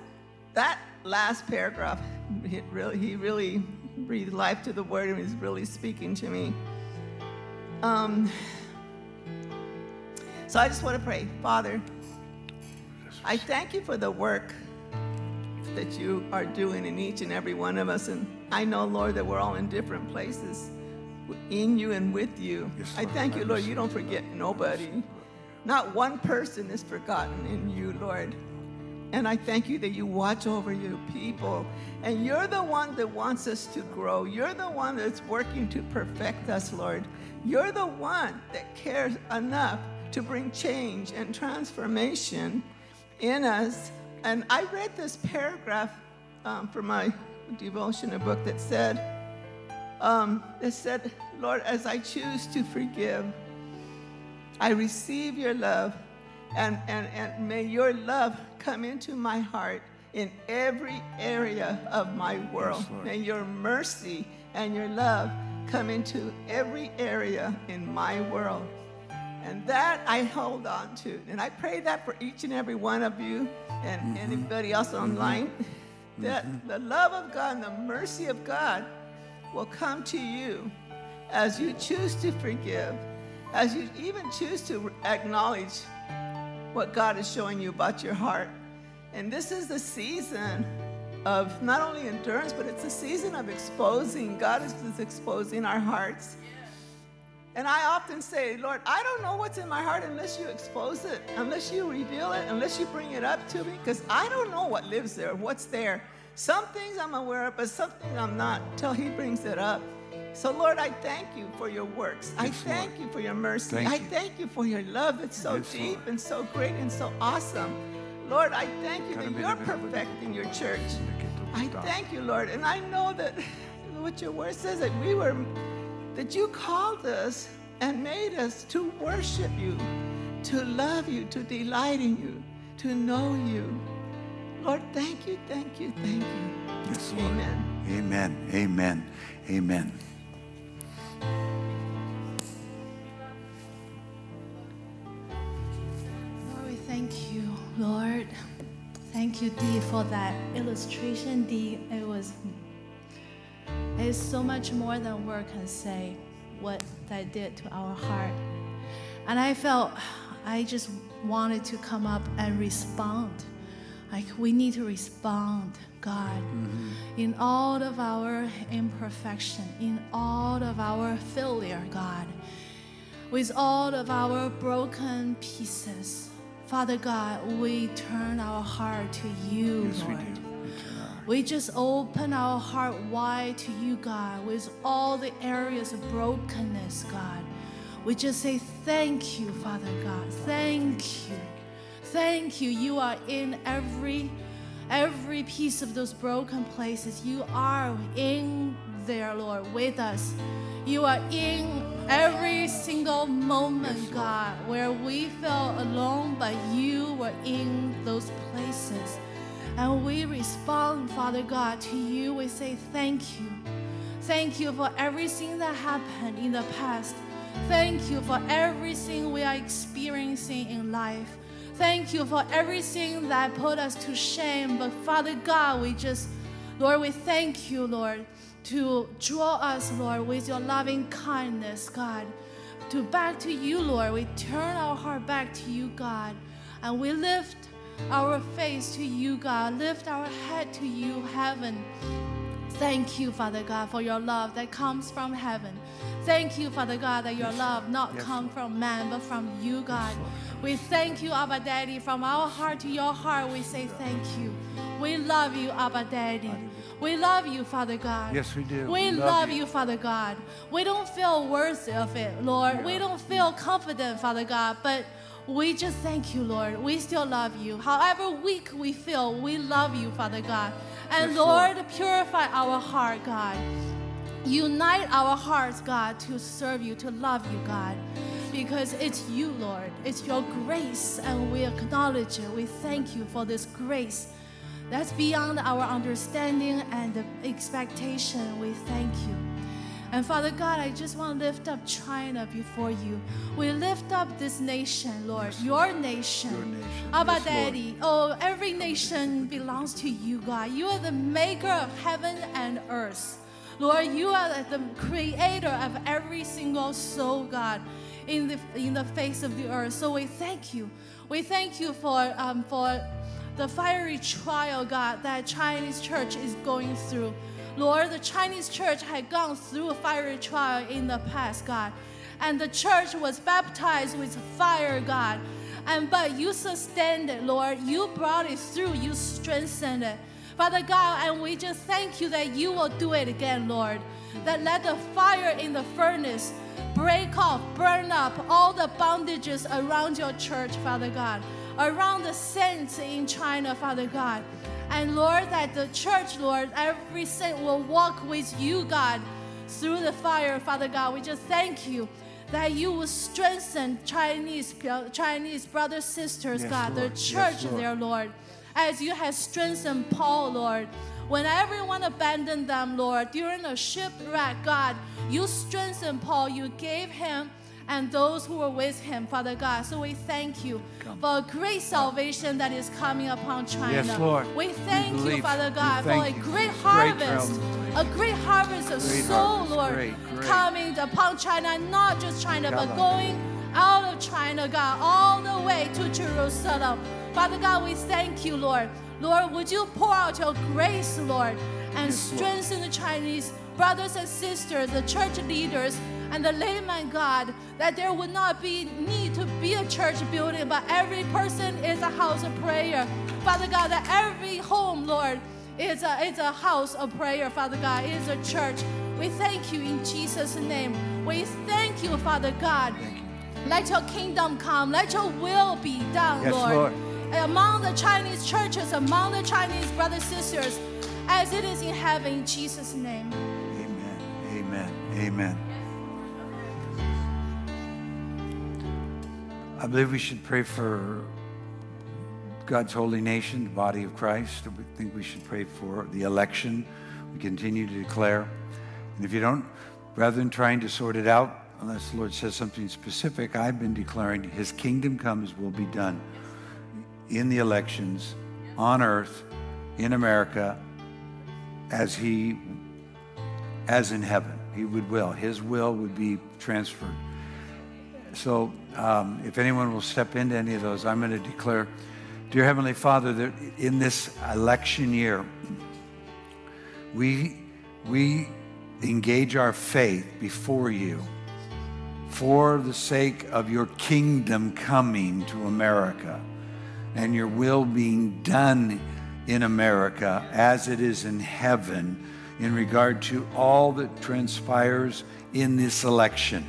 that last paragraph. It really, he really breathed life to the word and he's really speaking to me. Um, so I just want to pray, Father. I thank you for the work that you are doing in each and every one of us. And I know, Lord, that we're all in different places in you and with you. Yes, I thank you, Lord, you don't forget nobody. Not one person is forgotten in you, Lord. And I thank you that you watch over your people. And you're the one that wants us to grow. You're the one that's working to perfect us, Lord. You're the one that cares enough to bring change and transformation in us. And I read this paragraph um, from my devotional book that said, um, that said, Lord, as I choose to forgive, I receive your love, and, and, and may your love come into my heart in every area of my world. Lord. may your mercy and your love come into every area in my world. And that I hold on to. And I pray that for each and every one of you and mm-hmm. anybody else mm-hmm. online, that mm-hmm. the love of God and the mercy of God will come to you as you choose to forgive, as you even choose to acknowledge what God is showing you about your heart. And this is the season of not only endurance, but it's a season of exposing. God is, exposing our hearts. And I often say, Lord, I don't know what's in my heart unless you expose it, unless you reveal it, unless you bring it up to me, because I don't know what lives there, what's there. Some things I'm aware of, but some things I'm not till He brings it up. So, Lord, I thank you for your works. I Yes, Lord. thank you for your mercy. Thank I you. thank you for your love that's so Yes, deep Lord. and so great and so awesome. Lord, I thank you that you're perfecting your church. I thank you, Lord. And I know that what your word says that we were, that you called us and made us to worship you, to love you, to delight in you, to know you. Lord, thank you, thank you, thank you. Yes, Lord. Amen. Amen. Amen. Amen. Lord, we thank you, Lord. Thank you, Dee, for that illustration, Dee. It was it is so much more than word can say what that did to our heart. And I felt I just wanted to come up and respond. Like we need to respond, God, in all of our imperfection, in all of our failure, God with all of our broken pieces. Father God, we turn our heart to you, Yes, Lord. We heart. We just open our heart wide to you, God, with all the areas of brokenness, God. We just say thank you, Father God. Thank you. Thank you. You are in every every piece of those broken places. You are in there, Lord, with us. You are in every single moment, God, where we felt alone, but you were in those places. And we respond, Father God, to you. We say thank you. Thank you for everything that happened in the past. Thank you for everything we are experiencing in life. Thank you for everything that put us to shame. But Father God, we just, Lord, we thank you, Lord, to draw us, Lord, with your loving kindness, God. To back to you, Lord. We turn our heart back to you, God. And we lift our face to you, God. Lift our head to you, heaven. Thank you, Father God, for your love that comes from heaven. Thank you, Father God, that your love not Yes, come Lord. from man, but from you, God. We thank you, Abba Daddy. From our heart to your heart, we say thank you. We love you, Abba Daddy. We love you, Father God. Yes, we do. We We love love you. you, Father God. We don't feel worthy of it, Lord. We don't feel confident, Father God, but We just thank you, Lord. We still love you. However weak we feel, we love you, Father God. And Yes, Lord, Lord. purify our heart, God. Unite our hearts, God, to serve you, to love you, God. Because it's you, Lord. It's your grace, and we acknowledge it. We thank you for this grace that's beyond our understanding and expectation. We thank you. And Father God, I just want to lift up China before you. We lift up this nation, Lord, your nation. Your nation. Abba Yes, Lord. Daddy, oh, every nation belongs to you, God. You are the maker of heaven and earth. Lord, you are the creator of every single soul, God, in the, in the face of the earth. So we thank you. We thank you for, um, for the fiery trial, God, that Chinese church is going through. Lord, the Chinese church had gone through a fiery trial in the past, God. And the church was baptized with fire, God. And but you sustained it, Lord. You brought it through. You strengthened it. Father God, and we just thank you that you will do it again, Lord. That let the fire in the furnace break off, burn up all the bondages around your church, Father God, around the saints in China, Father God. And Lord, that the church, Lord, every saint will walk with you, God, through the fire, Father God. We just thank you that you will strengthen Chinese Chinese brothers, sisters, Yes, God, the Lord. Yes, church Lord. there, Lord, as you have strengthened Paul, Lord. When everyone abandoned them, Lord, during a shipwreck, God, you strengthened Paul. You gave him and those who were with him, Father God. So we thank you for a great salvation that is coming upon China. Yes, Lord. We We thank you. Father God, for a great harvest, a great harvest of Great soul, harvest. Lord, Great, great. coming upon China, not just China, but going out of China, God, all the way to Jerusalem. Father God, we thank you, Lord. Lord, would you pour out your grace, Lord, and Yes, Lord. strengthen the Chinese brothers and sisters, the church leaders, and the layman, God, that there would not be need to be a church building, but every person is a house of prayer. Father God, that every home, Lord, is a, is a house of prayer, Father God, is a church. We thank you in Jesus' name. We thank you, Father God. You. Let your kingdom come. Let your will be done, Yes, Lord. Lord. Among the Chinese churches, among the Chinese brothers and sisters, as it is in heaven, in Jesus' name. Amen. Amen. Amen. I believe we should pray for God's holy nation, the body of Christ. I think we should pray for the election. We continue to declare. And if you don't, rather than trying to sort it out, unless the Lord says something specific, I've been declaring His kingdom come, His will be done in the elections, on earth, in America, as He as in heaven. He would will. His will would be transferred. So um, if anyone will step into any of those, I'm going to declare, Dear Heavenly Father, that in this election year, we, we engage our faith before you for the sake of your kingdom coming to America and your will being done in America as it is in heaven in regard to all that transpires in this election.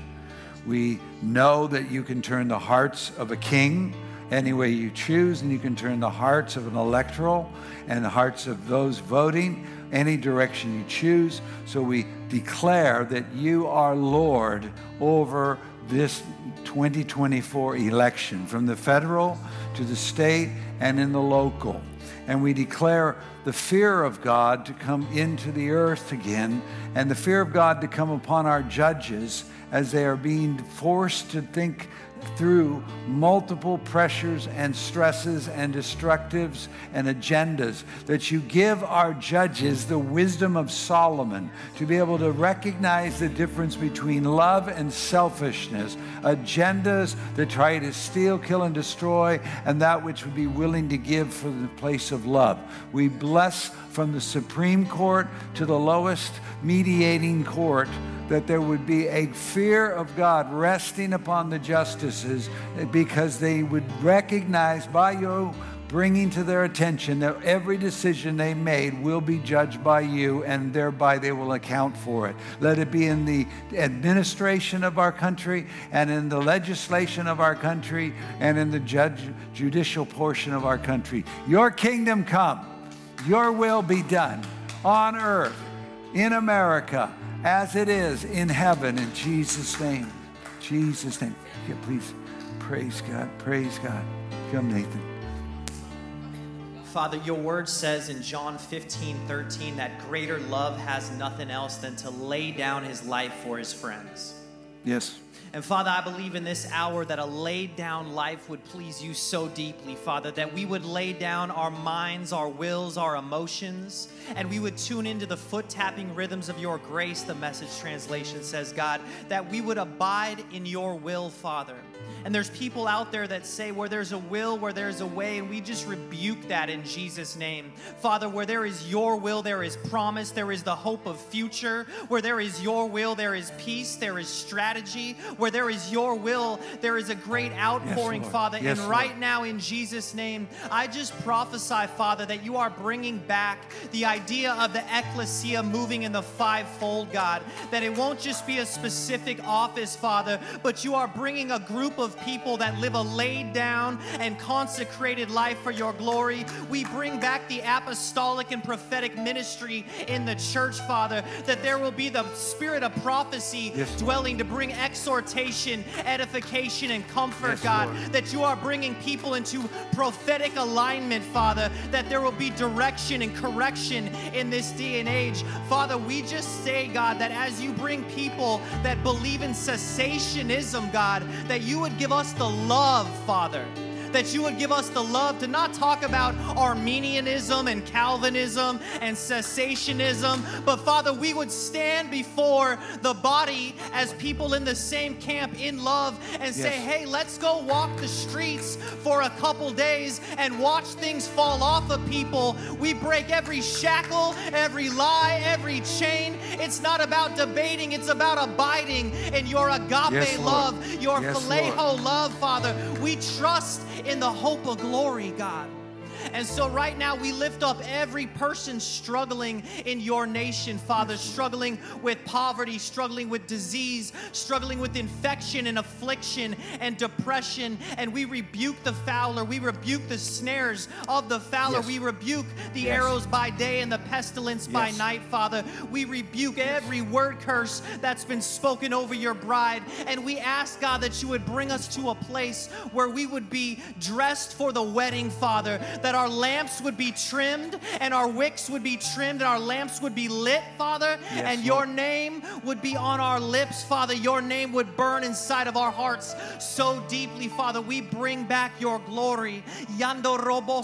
We know that you can turn the hearts of a king any way you choose, and you can turn the hearts of an electoral and the hearts of those voting any direction you choose. So we declare that you are Lord over this 2024 election, from the federal to the state and in the local. And we declare the fear of God to come into the earth again, and the fear of God to come upon our judges as they are being forced to think through multiple pressures and stresses and destructives and agendas, that you give our judges the wisdom of Solomon to be able to recognize the difference between love and selfishness, agendas that try to steal, kill, and destroy, and that which would be willing to give for the place of love. We bless from the Supreme Court to the lowest mediating court that there would be a fear of God resting upon the justices eh, because they would recognize by your bringing to their attention that every decision they made will be judged by you and thereby they will account for it. Let it be in the administration of our country and in the legislation of our country and in the judge, judicial portion of our country. Your kingdom come, your will be done on earth, in America, as it is in heaven, in Jesus' name. Jesus' name. Yeah, please. Praise God. Praise God. Come, Nathan. Father, your word says in John 15, 13 that greater love has nothing else than to lay down his life for his friends. Yes. And Father, I believe in this hour that a laid down life would please you so deeply, Father, that we would lay down our minds, our wills, our emotions, and we would tune into the foot tapping rhythms of your grace, the message translation says, God, that we would abide in your will, Father. And there's people out there that say, where there's a will, where there's a way, and we just rebuke that in Jesus' name. Father, where there is your will, there is promise, there is the hope of future. Where there is your will, there is peace, there is strategy. Where there is your will, there is a great outpouring, Lord. Father. Yes, and Lord. right now, in Jesus' name, I just prophesy, Father, that you are bringing back the idea of the ecclesia moving in the fivefold, God. That it won't just be a specific office, Father, but you are bringing a group of people that live a laid down and consecrated life for your glory. We bring back the apostolic and prophetic ministry in the church, Father, that there will be the spirit of prophecy Yes, Lord. dwelling to bring exhortation, edification, and comfort, Yes, God. Lord. That you are bringing people into prophetic alignment, Father. That there will be direction and correction in this day and age. Father, we just say, God, that as you bring people that believe in cessationism, God, that you would give us the love, Father that you would give us the love to not talk about Arminianism and Calvinism and cessationism, but Father, we would stand before the body as people in the same camp in love and say, Yes. hey, let's go walk the streets for a couple days and watch things fall off of people. We break every shackle, every lie, every chain. It's not about debating, it's about abiding in your agape Yes, love, your Yes, phileo love, Father. We trust in the hope of glory, God. And so, right now, we lift up every person struggling in your nation, Father, struggling with poverty, struggling with disease, struggling with infection and affliction and depression. And we rebuke the fowler, we rebuke the snares of the fowler, Yes. we rebuke the Yes. arrows by day and the pestilence by night, Father. We rebuke every word curse that's been spoken over your bride. And we ask, God, that you would bring us to a place where we would be dressed for the wedding, Father, that our lamps would be trimmed and our wicks would be trimmed and our lamps would be lit, Father, Yes, and your Lord. name would be on our lips, Father. Your name would burn inside of our hearts so deeply, Father. We bring back your glory. Yando robo.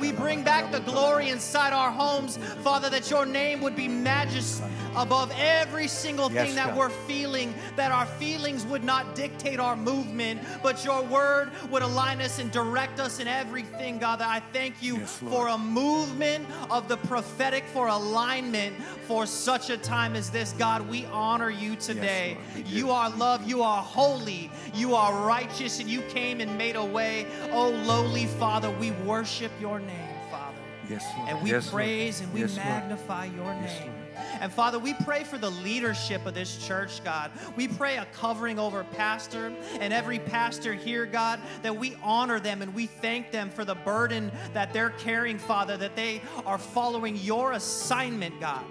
We bring back the glory inside our homes, Father, that your name would be majesty above every single Yes, thing that God. we're feeling, that our feelings would not dictate our movement, but your word would align us and direct us in everything, God. That I thank you Yes, for a movement of the prophetic, for alignment for such a time as this, God. We honor you today. Lord, do. you are love, you are holy, you are righteous, and you came and made a way. Oh, lowly Father, we worship your name, Father. Yes, Lord. And we Yes, Lord. praise and we Yes, Lord. magnify your Yes, name. And Father, we pray for the leadership of this church, God. We pray a covering over pastor and every pastor here, God, that we honor them and we thank them for the burden that they're carrying, Father, that they are following your assignment, God.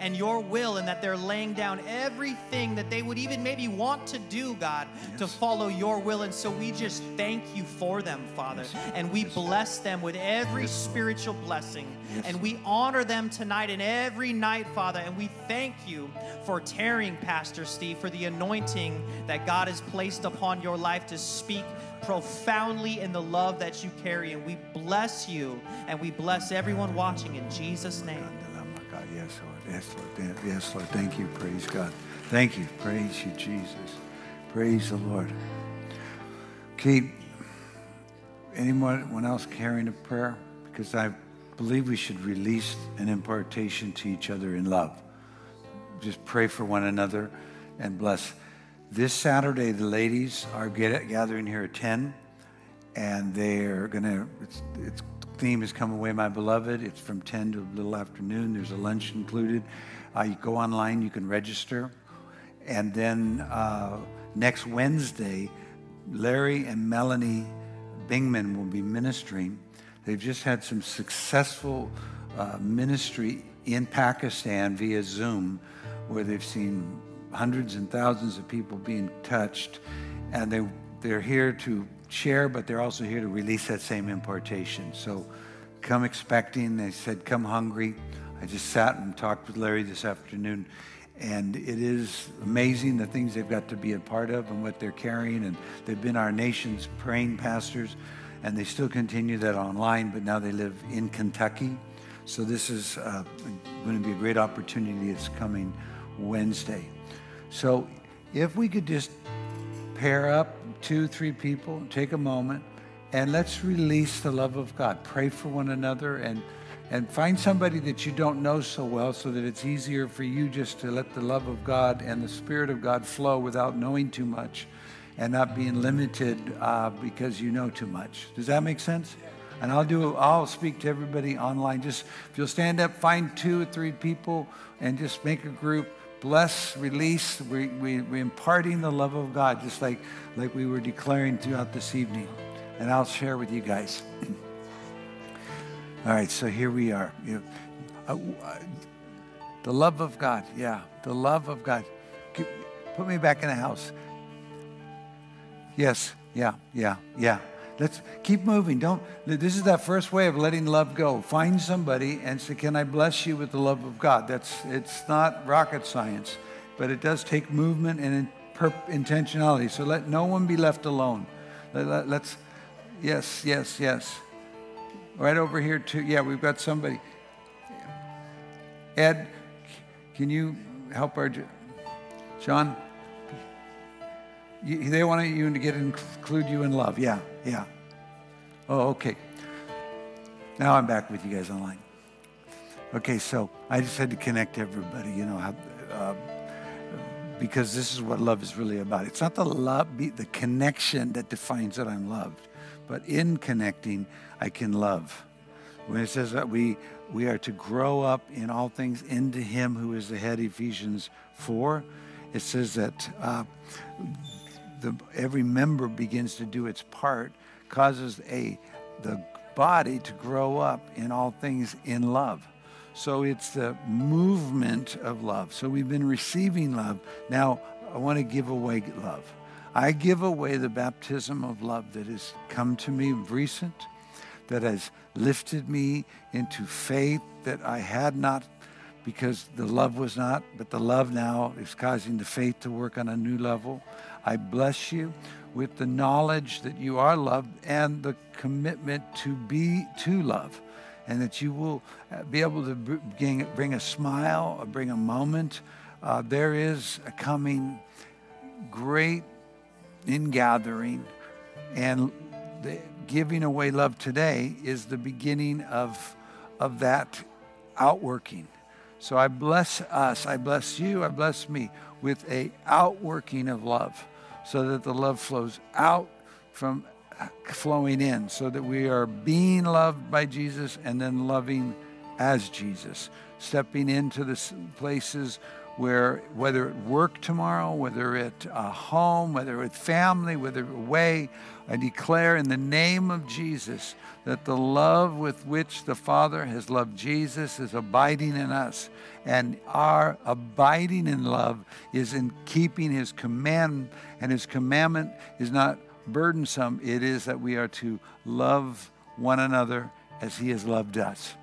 And your will, and that they're laying down everything that they would even maybe want to do, God, to follow your will. And so we just thank you for them, Father. And we bless them with every spiritual blessing. Yes, And we honor them tonight and every night, Father. And we thank you for tearing Pastor Steve, for the anointing that God has placed upon your life to speak profoundly in the love that you carry. And we bless you and we bless everyone watching in Jesus' name. Yes, Lord. Yes, Lord. Thank you. Praise God. Thank you. Praise you, Jesus. Praise the Lord. Keep anyone else carrying a prayer? Because I believe we should release an impartation to each other in love. Just pray for one another and bless. This Saturday, the ladies are gathering here at 10, and they're going to, its, its theme is Come Away, My Beloved. It's from 10 to a little afternoon. There's a lunch included. Uh, you go online, you can register. And then uh, next Wednesday, Larry and Melanie Bingman will be ministering. They've just had some successful uh, ministry in Pakistan via Zoom, where they've seen hundreds and thousands of people being touched. And they, they're here to share, but they're also here to release that same impartation. So come expecting. They said, come hungry. I just sat and talked with Larry this afternoon. And it is amazing the things they've got to be a part of and what they're carrying. And they've been our nation's praying pastors, and they still continue that online, but now they live in Kentucky. So this is uh, going to be a great opportunity. It's coming Wednesday. So if we could just pair up two, three people, take a moment, and let's release the love of God. Pray for one another and and find somebody that you don't know so well so that it's easier for you just to let the love of God and the Spirit of God flow without knowing too much and not being limited uh, because you know too much. Does that make sense? And I'll do. I'll speak to everybody online. Just if you'll stand up, find two or three people, and just make a group bless, release. We, we, we're imparting the love of God, just like, like we were declaring throughout this evening. And I'll share with you guys. All right, so here we are. You, uh, uh, the love of God, yeah, the love of God. Put me back in the house. Yes, yeah, yeah, yeah. Let's keep moving. Don't. This is that first way of letting love go. Find somebody and say, "Can I bless you with the love of God?" That's. It's not rocket science, but it does take movement and intentionality. So let no one be left alone. Let, let's. Yes, yes, yes. Right over here too. Yeah, we've got somebody. Ed, can you help our John? They want you to get include you in love. Yeah, yeah. Oh, okay. Now I'm back with you guys online. Okay, so I just had to connect everybody, you know, how, uh, because this is what love is really about. It's not the love, the connection that defines that I'm loved, but in connecting, I can love. When it says that we we are to grow up in all things into Him who is the head, Ephesians four, it says that uh, the, every member begins to do its part, causes a the body to grow up in all things in love. So it's the movement of love. So we've been receiving love. Now I want to give away love. I give away the baptism of love that has come to me recent, that has lifted me into faith that I had not because the love was not, but the love now is causing the faith to work on a new level. I bless you with the knowledge that you are loved and the commitment to be to love, and that you will uh, be able to bring, a smile, or bring a moment. Uh, there is a coming great ingathering, and giving away love today is the beginning of, of that outworking. So I bless us, I bless you, I bless me with a outworking of love so that the love flows out from uh, flowing in so that we are being loved by Jesus and then loving as Jesus, stepping into the places where whether at work tomorrow, whether at a home, whether with family, whether away, I declare in the name of Jesus that the love with which the Father has loved Jesus is abiding in us. And our abiding in love is in keeping his command, and his commandment is not burdensome. It is that we are to love one another as he has loved us.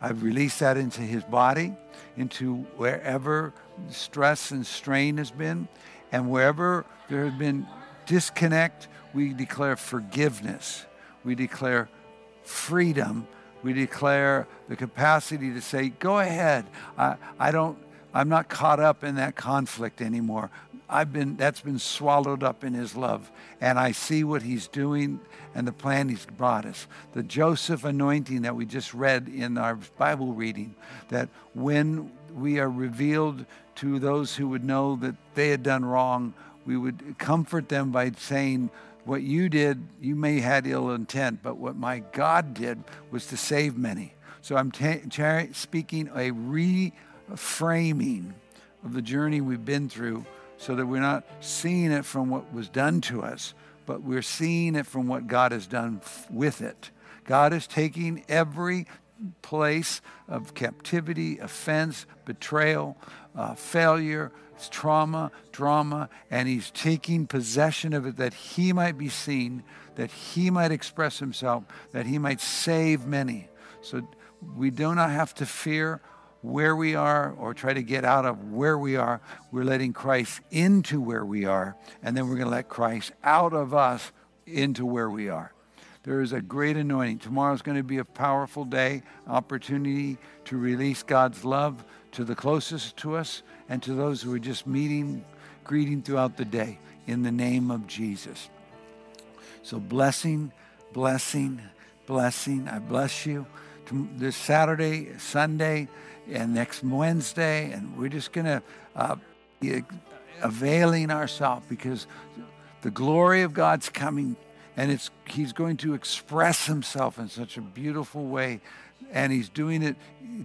I've released that into his body, into wherever stress and strain has been, and wherever there has been disconnect, we declare forgiveness. We declare freedom. We declare the capacity to say, go ahead. I, I don't, I'm not caught up in that conflict anymore. I've been, that's been swallowed up in his love. And I see what he's doing and the plan he's brought us. The Joseph anointing that we just read in our Bible reading, that when we are revealed to those who would know that they had done wrong, we would comfort them by saying, what you did, you may had ill intent, but what my God did was to save many. So I'm speaking a reframing of the journey we've been through so that we're not seeing it from what was done to us, but we're seeing it from what God has done f- with it. God is taking every place of captivity, offense, betrayal, uh, failure, trauma, drama, and he's taking possession of it that he might be seen, that he might express himself, that he might save many. So we do not have to fear where we are or try to get out of where we are. We're letting Christ into where we are, and then we're going to let Christ out of us into where we are. There is a great anointing. Tomorrow is going to be a powerful day, opportunity to release God's love to the closest to us and to those who are just meeting, greeting throughout the day in the name of Jesus. So, blessing, blessing, blessing. I bless you this Saturday, Sunday, and next Wednesday. And we're just going to uh, be availing ourselves because the glory of God's coming and it's, he's going to express himself in such a beautiful way and he's doing it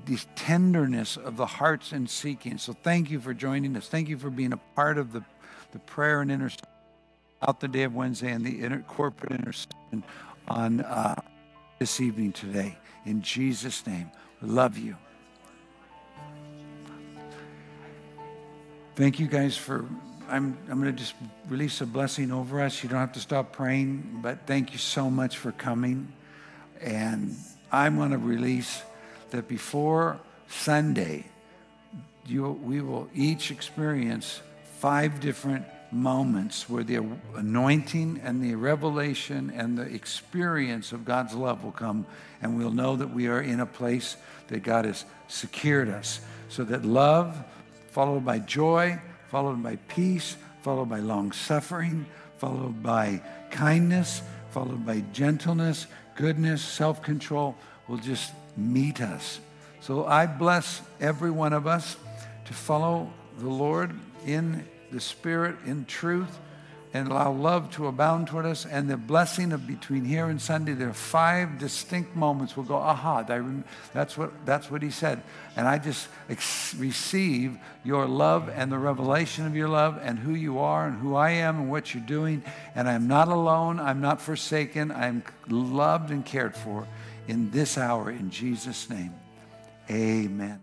this tenderness of the hearts and seeking so thank you for joining us thank you for being a part of the, the prayer and intercession out the day of wednesday and the inter- corporate intercession on uh, this evening today in jesus name love you thank you guys for I'm, I'm going to just release a blessing over us. You don't have to stop praying, but thank you so much for coming. And I'm going to release that before Sunday, you, we will each experience five different moments where the anointing and the revelation and the experience of God's love will come, and we'll know that we are in a place that God has secured us. So that love, followed by joy, followed by peace, followed by long suffering, followed by kindness, followed by gentleness, goodness, self control will just meet us. So I bless every one of us to follow the Lord in the Spirit, in truth, and allow love to abound toward us. And the blessing of between here and Sunday, there are five distinct moments. We'll go, aha, that's what, that's what he said. And I just ex- receive your love and the revelation of your love and who you are and who I am and what you're doing. And I'm not alone. I'm not forsaken. I'm loved and cared for in this hour in Jesus' name. Amen.